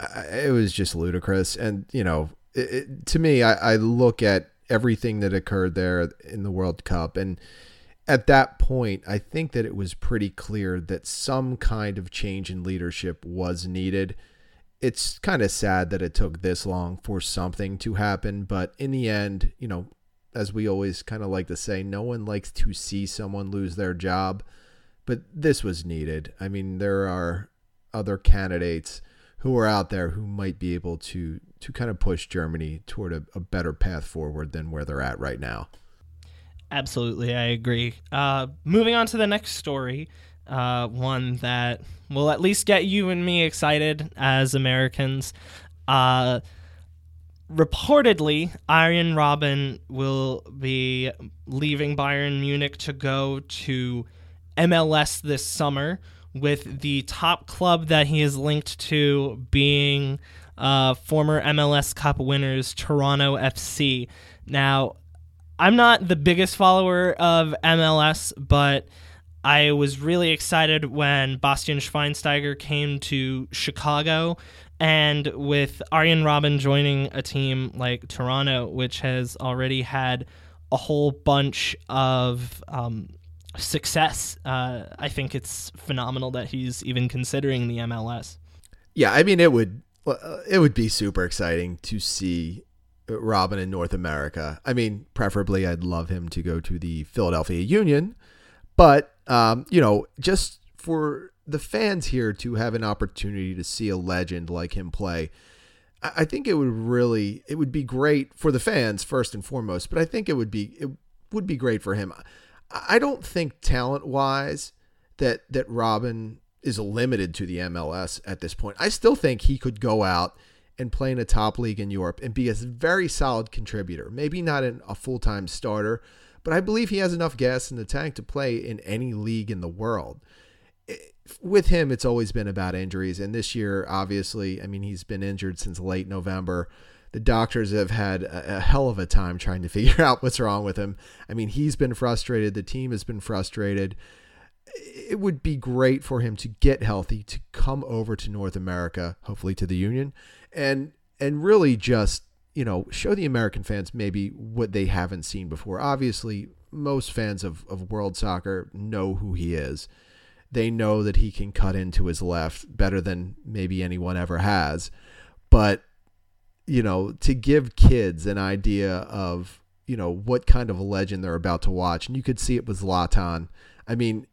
it was just ludicrous. And you know, it, it, to me, I, I look at everything that occurred there in the World Cup, and at that point, I think that it was pretty clear that some kind of change in leadership was needed. It's kind of sad that it took this long for something to happen, but in the end, you know, as we always kind of like to say, no one likes to see someone lose their job, but this was needed. I mean, there are other candidates who are out there who might be able to to kind of push Germany toward a, a better path forward than where they're at right now. Absolutely, I agree. Uh, moving on to the next story, uh, one that will at least get you and me excited as Americans. Uh, reportedly, Arjen Robben will be leaving Bayern Munich to go to MLS this summer with the top club that he is linked to being uh, former MLS Cup winners Toronto FC. Now, I'm not the biggest follower of MLS, but I was really excited when Bastian Schweinsteiger came to Chicago. And with Arjen Robben joining a team like Toronto, which has already had a whole bunch of um, success, uh, I think it's phenomenal that he's even considering the MLS. Yeah, I mean, it would uh, it would be super exciting to see Robben in North America. I mean, preferably, I'd love him to go to the Philadelphia Union, but um, you know, just for the fans here to have an opportunity to see a legend like him play. I think it would really it would be great for the fans first and foremost, but I think it would be it would be great for him. I don't think talent wise that that Robben is limited to the MLS at this point. I still think he could go out and play in a top league in Europe and be a very solid contributor. Maybe not in a full time starter, but I believe he has enough gas in the tank to play in any league in the world. With him, it's always been about injuries. And this year, obviously, I mean, he's been injured since late November. The doctors have had a, a hell of a time trying to figure out what's wrong with him. I mean, he's been frustrated. The team has been frustrated it would be great for him to get healthy, to come over to North America, hopefully to the Union, and and really just you know show the American fans maybe what they haven't seen before. Obviously, most fans of of world soccer know who he is. They know that he can cut into his left better than maybe anyone ever has. But you know, to give kids an idea of you know what kind of a legend they're about to watch, and you could see it with Zlatan. I mean,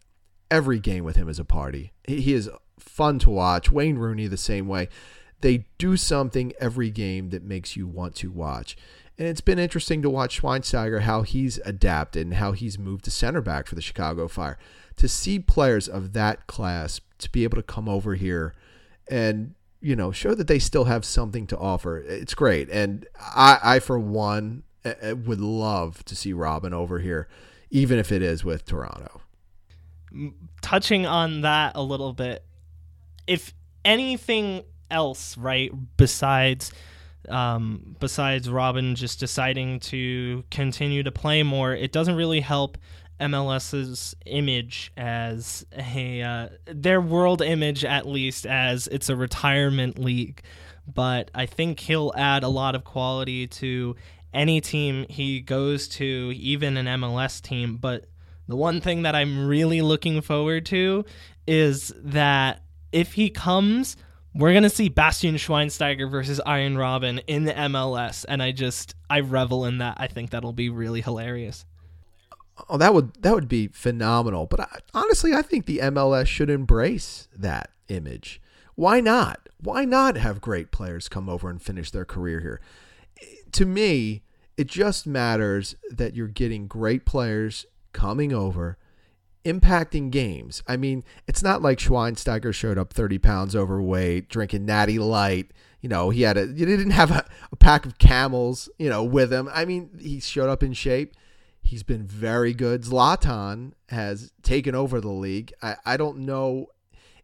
every game with him is a party. He is fun to watch. Wayne Rooney the same way. They do something every game that makes you want to watch. And it's been interesting to watch Schweinsteiger how he's adapted and how he's moved to center back for the Chicago Fire. To see players of that class to be able to come over here and you know show that they still have something to offer, it's great. And I, I for one, would love to see Robben over here, even if it is with Toronto touching on that a little bit, if anything else, right, besides um, besides Robben just deciding to continue to play more, it doesn't really help MLS's image as a uh, their world image at least as it's a retirement league. But I think he'll add a lot of quality to any team he goes to, even an MLS team. But the one thing that I'm really looking forward to is that if he comes, we're gonna see Bastian Schweinsteiger versus Arjen Robben in the MLS, and I just I revel in that. I think that'll be really hilarious. Oh, that would that would be phenomenal. But I, honestly, I think the MLS should embrace that image. Why not? Why not have great players come over and finish their career here? Eh, to me, it just matters that you're getting great players coming over, impacting games. I mean, it's not like Schweinsteiger showed up 30 pounds overweight, drinking natty light. You know, he had a, he didn't have a, a pack of camels, you know, with him. I mean, he showed up in shape. He's been very good. Zlatan has taken over the league. I, I don't know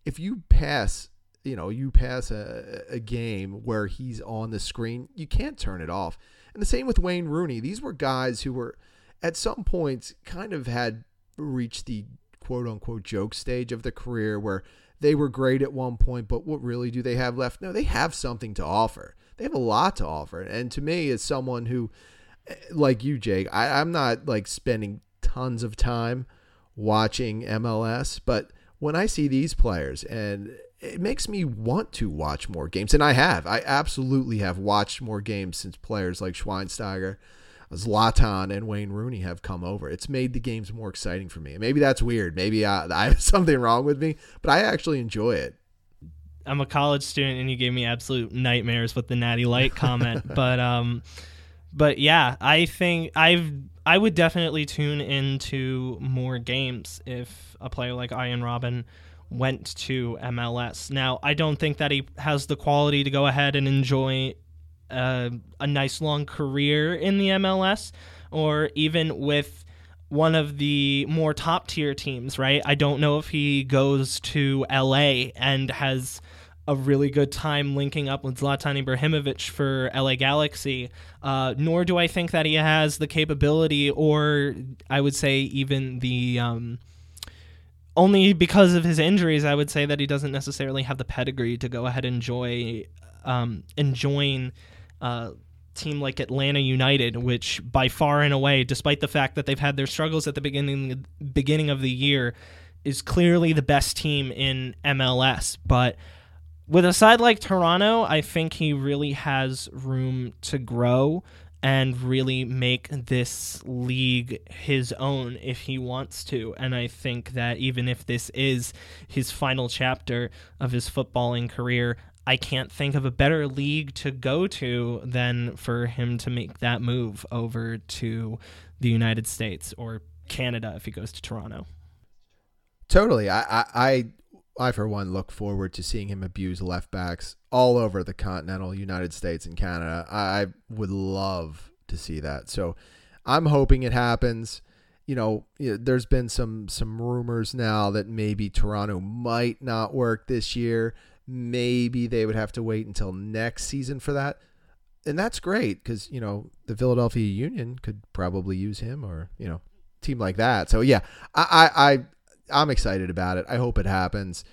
if you pass, you know, you pass a, a game where he's on the screen, you can't turn it off. And the same with Wayne Rooney. These were guys who were at some points kind of had reached the quote unquote joke stage of the career where they were great at one point, but what really do they have left? No, they have something to offer. They have a lot to offer. And to me, as someone who, like you, Jake, I, I'm not like spending tons of time watching MLS, but when I see these players and it makes me want to watch more games. And I have. I absolutely have watched more games since players like Schweinsteiger Zlatan and Wayne Rooney have come over. It's made the games more exciting for me. Maybe that's weird. Maybe I, I have something wrong with me, but I actually enjoy it. I'm a college student, and you gave me absolute nightmares with the Natty Light comment. but um, but yeah, I think I've I would definitely tune into more games if a player like Arjen Robben went to MLS. Now, I don't think that he has the quality to go ahead and enjoy a, a nice long career in the MLS or even with one of the more top tier teams, right? I don't know if he goes to LA and has a really good time linking up with Zlatan Ibrahimovic for LA Galaxy, uh, nor do I think that he has the capability or I would say even the. Um, only because of his injuries, I would say that he doesn't necessarily have the pedigree to go ahead and enjoy um, and join a team like Atlanta United, which by far and away, despite the fact that they've had their struggles at the beginning beginning of the year, is clearly the best team in MLS. But with a side like Toronto, I think he really has room to grow and really make this league his own if he wants to. And I think that even if this is his final chapter of his footballing career, I can't think of a better league to go to than for him to make that move over to the United States or Canada if he goes to Toronto. Totally. I, I, I I, for one, look forward to seeing him abuse left backs all over the continental United States and Canada. I would love to see that. So I'm hoping it happens. You know, there's been some some rumors now that maybe Toronto might not work this year. Maybe they would have to wait until next season for that. And that's great because, you know, the Philadelphia Union could probably use him or, you know, team like that. So yeah, I, I I'm excited about it. I hope it happens.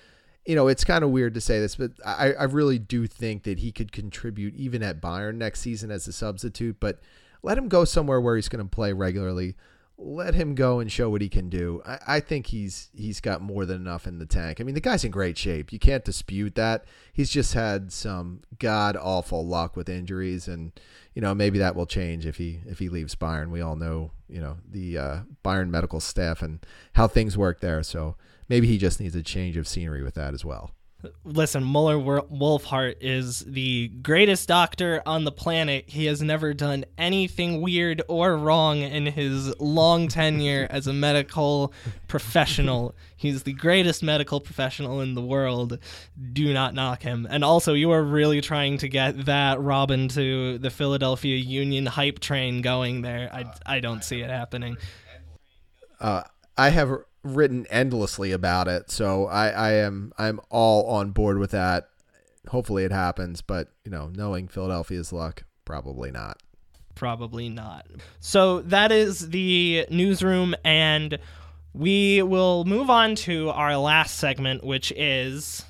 You know, it's kind of weird to say this, but I, I really do think that he could contribute even at Bayern next season as a substitute. But let him go somewhere where he's going to play regularly. Let him go and show what he can do. I, I think he's he's got more than enough in the tank. I mean, the guy's in great shape. You can't dispute that. He's just had some god awful luck with injuries, and you know maybe that will change if he if he leaves Bayern. We all know you know the uh, Bayern medical staff and how things work there. So maybe he just needs a change of scenery with that as well. Listen, Muller Wohlfahrt is the greatest doctor on the planet. He has never done anything weird or wrong in his long tenure as a medical professional. He's the greatest medical professional in the world. Do not knock him. And also, you are really trying to get that Robben to the Philadelphia Union hype train going there. I, I don't see it happening. Uh, I have written endlessly about it, so I, I am I'm all on board with that. Hopefully it happens, but you know, knowing Philadelphia's luck, probably not. Probably not. So that is the newsroom, and we will move on to our last segment, which is.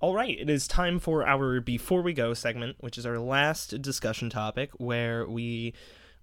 All right, it is time for our Before We Go segment, which is our last discussion topic, where we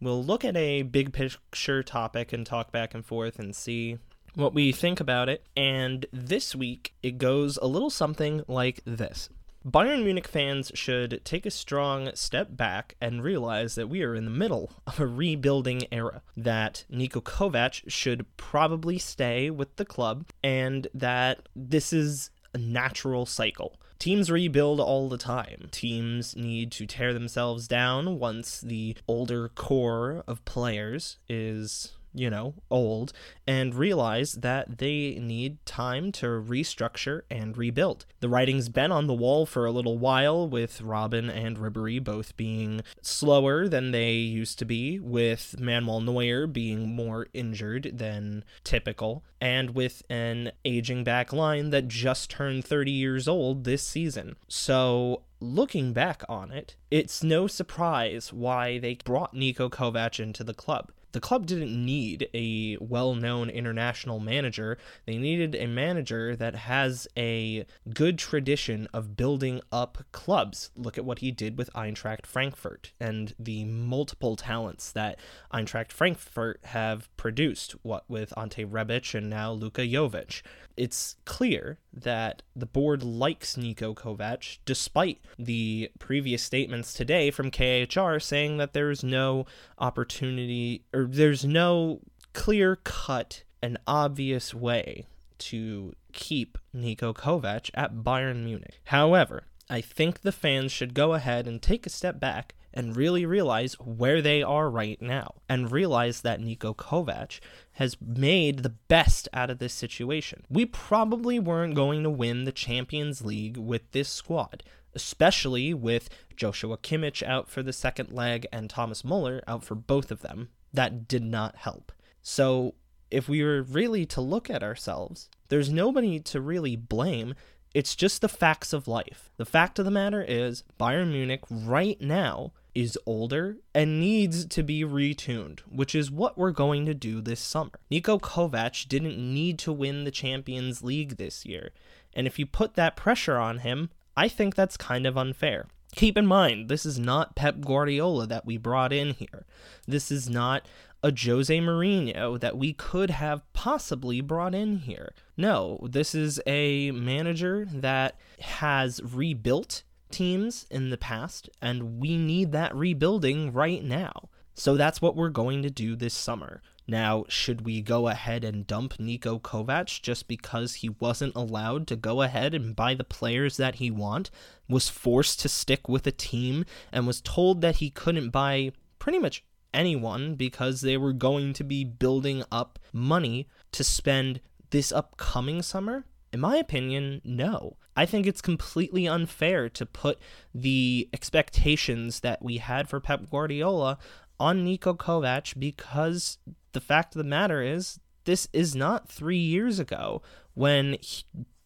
we'll look at a big picture topic and talk back and forth and see what we think about it. And this week, it goes a little something like this. Bayern Munich fans should take a strong step back and realize that we are in the middle of a rebuilding era, that Niko Kovac should probably stay with the club, and that this is a natural cycle. Teams rebuild all the time. Teams need to tear themselves down once the older core of players is you know, old, and realize that they need time to restructure and rebuild. The writing's been on the wall for a little while, with Robben and Ribery both being slower than they used to be, with Manuel Neuer being more injured than typical, and with an aging back line that just turned 30 years old this season. So looking back on it, it's no surprise why they brought Niko Kovac into the club the club didn't need a well known international manager. They needed a manager that has a good tradition of building up clubs. Look at what he did with Eintracht Frankfurt and the multiple talents that Eintracht Frankfurt have produced, what with Ante Rebic and now Luka Jovic it's clear that the board likes Niko Kovac, despite the previous statements today from KHR saying that there's no opportunity or there's no clear cut and obvious way to keep Niko Kovac at Bayern Munich. However, I think the fans should go ahead and take a step back and really realize where they are right now and realize that Niko Kovac has made the best out of this situation. We probably weren't going to win the Champions League with this squad, especially with Joshua Kimmich out for the second leg and Thomas Muller out for both of them. That did not help. So, if we were really to look at ourselves, there's nobody to really blame it's just the facts of life. The fact of the matter is, Bayern Munich right now is older and needs to be retuned, which is what we're going to do this summer. Niko Kovac didn't need to win the Champions League this year, and if you put that pressure on him, I think that's kind of unfair. Keep in mind, this is not Pep Guardiola that we brought in here. This is not a Jose Mourinho that we could have possibly brought in here. No, this is a manager that has rebuilt teams in the past, and we need that rebuilding right now. So that's what we're going to do this summer. Now, should we go ahead and dump Niko Kovac just because he wasn't allowed to go ahead and buy the players that he want, was forced to stick with a team, and was told that he couldn't buy pretty much anyone because they were going to be building up money to spend this upcoming summer? In my opinion, no. I think it's completely unfair to put the expectations that we had for Pep Guardiola on Niko Kovac because the fact of the matter is, this is not three years ago when he,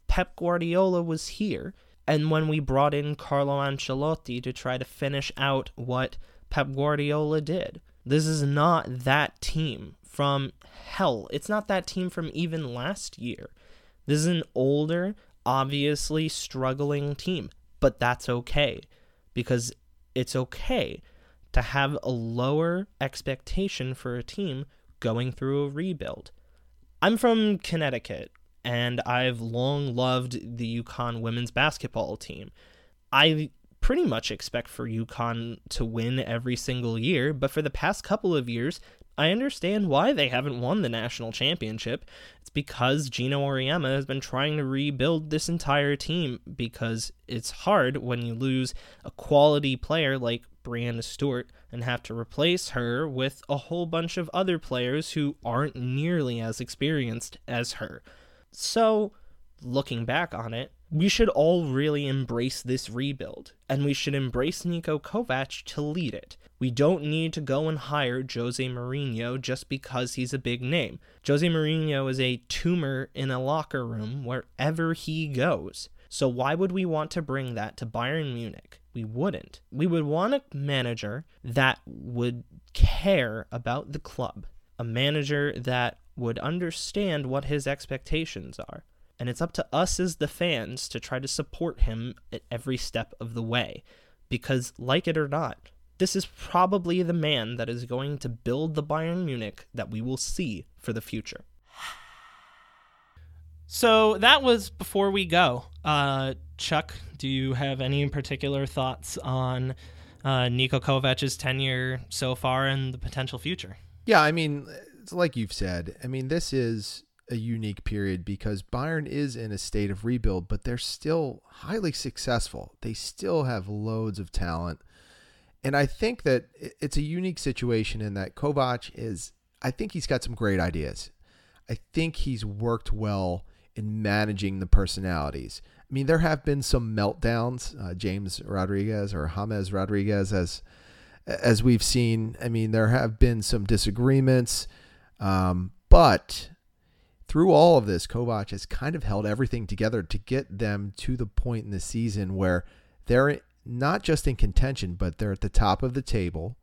Pep Guardiola was here and when we brought in Carlo Ancelotti to try to finish out what Pep Guardiola did. This is not that team from hell. It's not that team from even last year. This is an older, obviously struggling team, but that's okay because it's okay to have a lower expectation for a team going through a rebuild. I'm from Connecticut and I've long loved the UConn women's basketball team. I pretty much expect for UConn to win every single year, but for the past couple of years, I understand why they haven't won the national championship. It's because Geno Auriemma has been trying to rebuild this entire team because it's hard when you lose a quality player like Breanna Stewart and have to replace her with a whole bunch of other players who aren't nearly as experienced as her. So, looking back on it, we should all really embrace this rebuild, and we should embrace Niko Kovac to lead it. We don't need to go and hire Jose Mourinho just because he's a big name. Jose Mourinho is a tumor in a locker room wherever he goes. So why would we want to bring that to Bayern Munich? We wouldn't. We would want a manager that would care about the club, a manager that would understand what his expectations are and it's up to us as the fans to try to support him at every step of the way. Because, like it or not, this is probably the man that is going to build the Bayern Munich that we will see for the future. So that was before we go. Uh, Chuck, do you have any particular thoughts on uh, Niko Kovac's tenure so far and the potential future? Yeah, I mean, like you've said. I mean, this is a unique period because Bayern is in a state of rebuild, but they're still highly successful. They still have loads of talent. And I think that it's a unique situation in that Kovac is, I think he's got some great ideas. I think he's worked well in managing the personalities. I mean, there have been some meltdowns. Uh, James Rodriguez or James Rodriguez, as as we've seen. I mean, there have been some disagreements, um, but through all of this, Kovac has kind of held everything together to get them to the point in the season where they're not just in contention, but they're at the top of the table.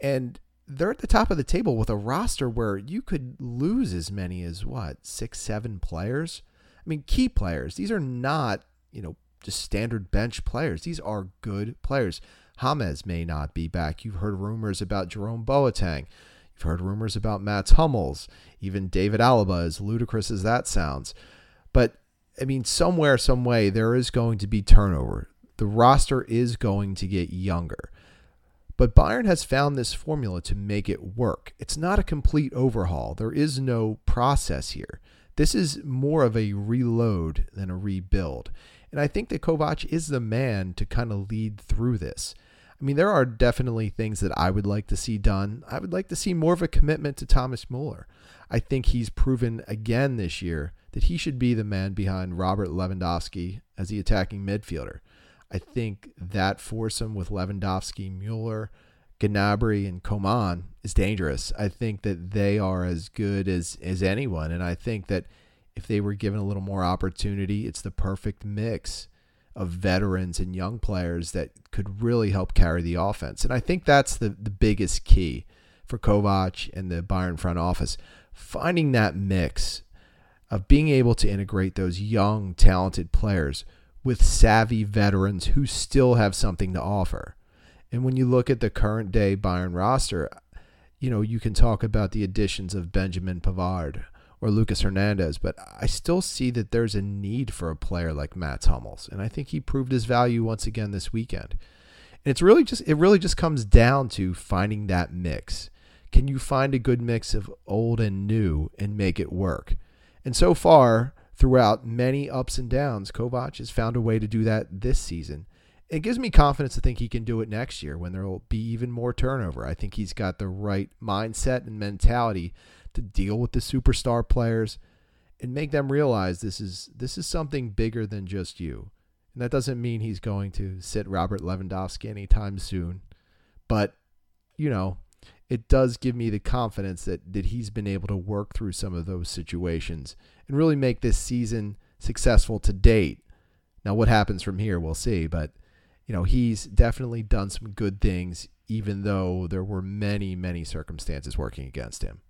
And they're at the top of the table with a roster where you could lose as many as what, six, seven players? I mean, key players. These are not, you know, just standard bench players. These are good players. James may not be back. You've heard rumors about Jerome Boateng. You've heard rumors about Mats Hummels, even David Alaba, as ludicrous as that sounds. But I mean, somewhere, some way, there is going to be turnover. The roster is going to get younger. But Bayern has found this formula to make it work. It's not a complete overhaul, there is no process here. This is more of a reload than a rebuild. And I think that Kovac is the man to kind of lead through this. I mean, there are definitely things that I would like to see done. I would like to see more of a commitment to Thomas Muller. I think he's proven again this year that he should be the man behind Robert Lewandowski as the attacking midfielder. I think that foursome with Lewandowski, Mueller, Gnabry, and Coman is dangerous. I think that they are as good as, as anyone. And I think that if they were given a little more opportunity, it's the perfect mix of veterans and young players that could really help carry the offense. And I think that's the, the biggest key for Kovac and the Bayern front office. Finding that mix of being able to integrate those young, talented players with savvy veterans who still have something to offer. And when you look at the current day Bayern roster, you know, you can talk about the additions of Benjamin Pavard or Lucas Hernandez, but I still see that there's a need for a player like Mats Hummels, and I think he proved his value once again this weekend. And it's really just it really just comes down to finding that mix. Can you find a good mix of old and new and make it work? And so far, throughout many ups and downs, Kovac has found a way to do that this season. It gives me confidence to think he can do it next year when there will be even more turnover. I think he's got the right mindset and mentality to deal with the superstar players and make them realize this is this is something bigger than just you. And that doesn't mean he's going to sit Robert Lewandowski anytime soon. But, you know, it does give me the confidence that, that he's been able to work through some of those situations and really make this season successful to date. Now, what happens from here, we'll see. But, you know, he's definitely done some good things, even though there were many, many circumstances working against him.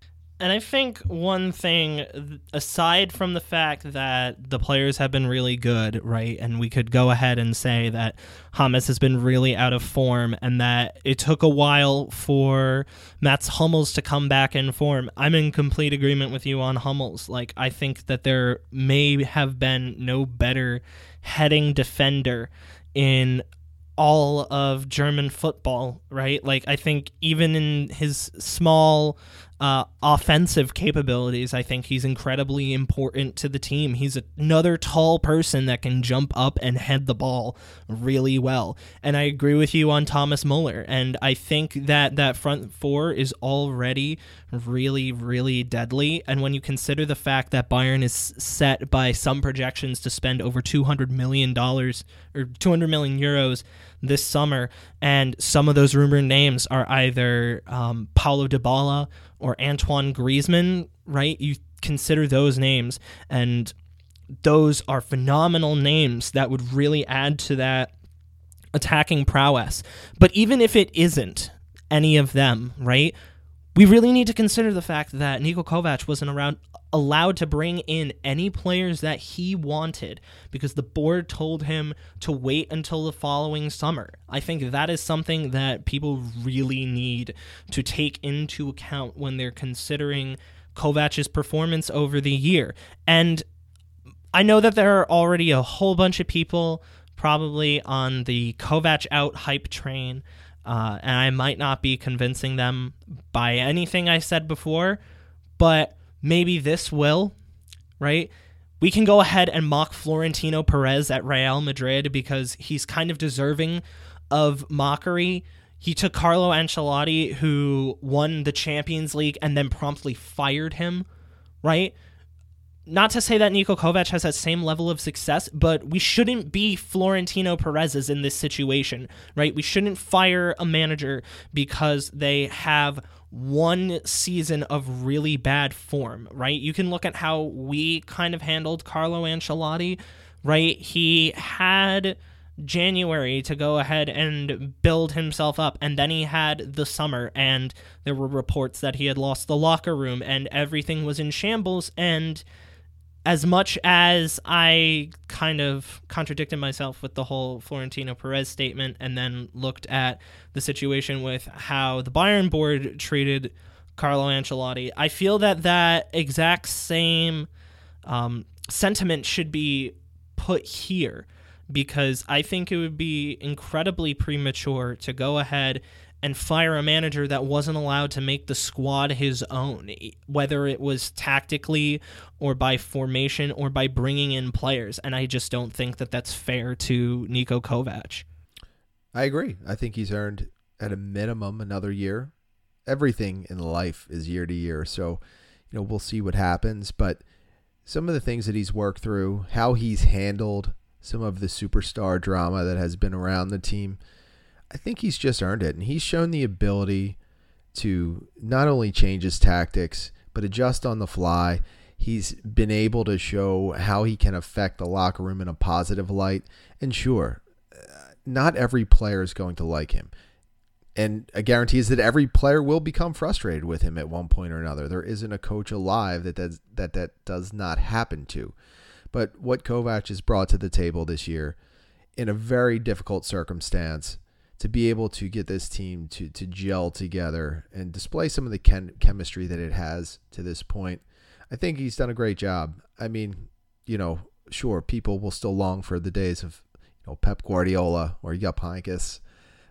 And I think one thing, aside from the fact that the players have been really good, right, and we could go ahead and say that Hamas has been really out of form and that it took a while for Mats Hummels to come back in form, I'm in complete agreement with you on Hummels. Like, I think that there may have been no better heading defender in all of German football, right? Like I think even in his small uh, offensive capabilities, I think he's incredibly important to the team. He's another tall person that can jump up and head the ball really well. And I agree with you on Thomas Muller. And I think that that front four is already really, really deadly. And when you consider the fact that Bayern is set by some projections to spend over $200 million or 200 million euros this summer, and some of those rumored names are either um, Paulo Dybala or Antoine Griezmann, right? You consider those names, and those are phenomenal names that would really add to that attacking prowess. But even if it isn't any of them, right? We really need to consider the fact that Niko Kovac wasn't around allowed to bring in any players that he wanted because the board told him to wait until the following summer. I think that is something that people really need to take into account when they're considering Kovac's performance over the year. And I know that there are already a whole bunch of people probably on the Kovac out hype train. Uh, and I might not be convincing them by anything I said before, but maybe this will, right? We can go ahead and mock Florentino Perez at Real Madrid because he's kind of deserving of mockery. He took Carlo Ancelotti, who won the Champions League, and then promptly fired him, right? Not to say that Niko Kovac has that same level of success, but we shouldn't be Florentino Perez's in this situation, right? We shouldn't fire a manager because they have one season of really bad form, right? You can look at how we kind of handled Carlo Ancelotti, right? He had January to go ahead and build himself up, and then he had the summer, and there were reports that he had lost the locker room, and everything was in shambles, and as much as I kind of contradicted myself with the whole Florentino Perez statement and then looked at the situation with how the Bayern board treated Carlo Ancelotti, I feel that that exact same um, sentiment should be put here because I think it would be incredibly premature to go ahead and fire a manager that wasn't allowed to make the squad his own, whether it was tactically or by formation or by bringing in players. And I just don't think that that's fair to Niko Kovac. I agree. I think he's earned at a minimum another year. Everything in life is year to year. So, you know, we'll see what happens. But some of the things that he's worked through, how he's handled some of the superstar drama that has been around the team I think he's just earned it, and he's shown the ability to not only change his tactics but adjust on the fly. He's been able to show how he can affect the locker room in a positive light. And sure, uh, not every player is going to like him. And a guarantee is that every player will become frustrated with him at one point or another. There isn't a coach alive that does, that, that does not happen to. But what Kovac has brought to the table this year in a very difficult circumstance to be able to get this team to, to gel together and display some of the chem- chemistry that it has to this point I think he's done a great job. I mean, you know, sure, people will still long for the days of you know Pep Guardiola or Jupp Heynckes,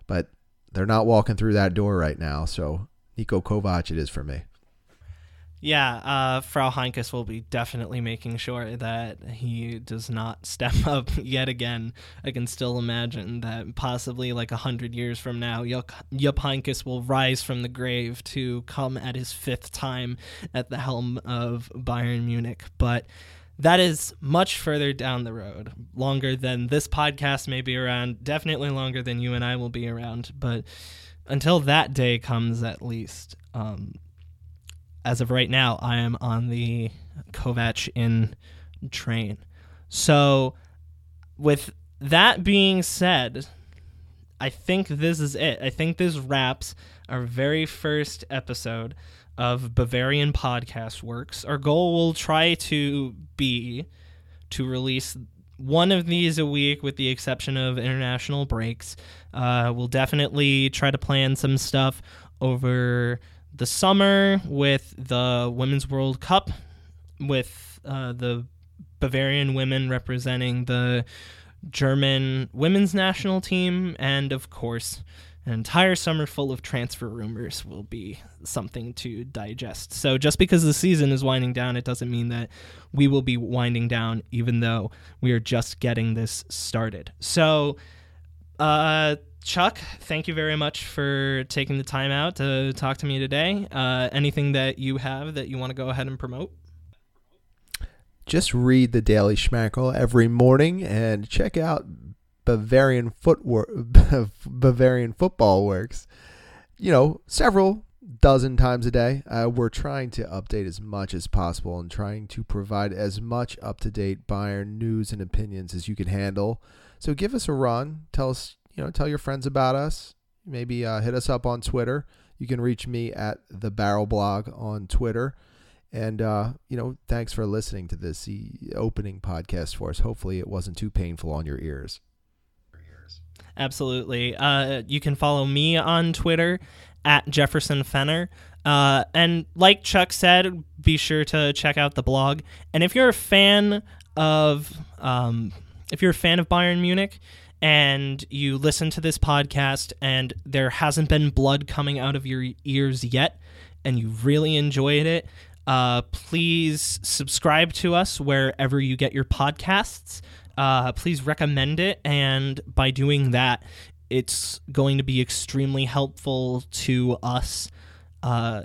but they're not walking through that door right now. So Niko Kovac, it is for me. Yeah, uh, Frau Heynckes will be definitely making sure that he does not step up yet again. I can still imagine that possibly like a hundred years from now, Jupp Heynckes will rise from the grave to come at his fifth time at the helm of Bayern Munich. But that is much further down the road, longer than this podcast may be around, definitely longer than you and I will be around. But until that day comes, at least. Um, as of right now, I am on the Kovac in train. So, with that being said, I think this is it. I think this wraps our very first episode of Bavarian Podcast Works. Our goal will try to be to release one of these a week with the exception of international breaks. Uh, we'll definitely try to plan some stuff over the summer with the Women's World Cup, with uh, the Bavarian women representing the German women's national team, and of course, an entire summer full of transfer rumors will be something to digest. So, just because the season is winding down, it doesn't mean that we will be winding down, even though we are just getting this started. So, uh, Chuck, thank you very much for taking the time out to talk to me today. Uh, anything that you have that you want to go ahead and promote? Just read the Daily Schmankerl every morning and check out Bavarian footwork, Bavarian Football Works. You know, several dozen times a day. Uh, we're trying to update as much as possible and trying to provide as much up to date Bayern news and opinions as you can handle. So give us a run. Tell us you know, tell your friends about us. Maybe uh, hit us up on Twitter. You can reach me at the Barrel Blog on Twitter. And uh, you know, thanks for listening to this opening podcast for us. Hopefully, it wasn't too painful on your ears. Absolutely. Uh, you can follow me on Twitter at Jefferson Fenner. Uh, and like Chuck said, be sure to check out the blog. And if you're a fan of, um, if you're a fan of Bayern Munich, and you listen to this podcast and there hasn't been blood coming out of your ears yet and you really enjoyed it, uh, please subscribe to us wherever you get your podcasts. Uh, please recommend it. And by doing that, it's going to be extremely helpful to us uh,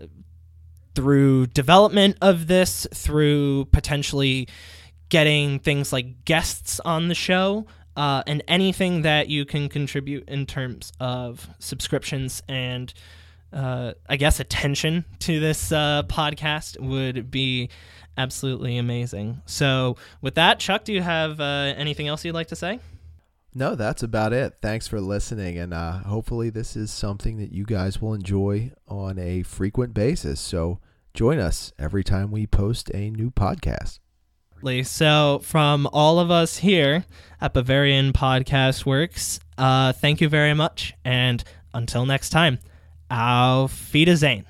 through development of this, through potentially getting things like guests on the show uh, and anything that you can contribute in terms of subscriptions and uh, I guess attention to this uh, podcast would be absolutely amazing. So, with that, Chuck, do you have uh, anything else you'd like to say? No, that's about it. Thanks for listening, and uh, hopefully, this is something that you guys will enjoy on a frequent basis. So, join us every time we post a new podcast. So, from all of us here at Bavarian Podcast Works, uh, thank you very much. And until next time, auf Wiedersehen.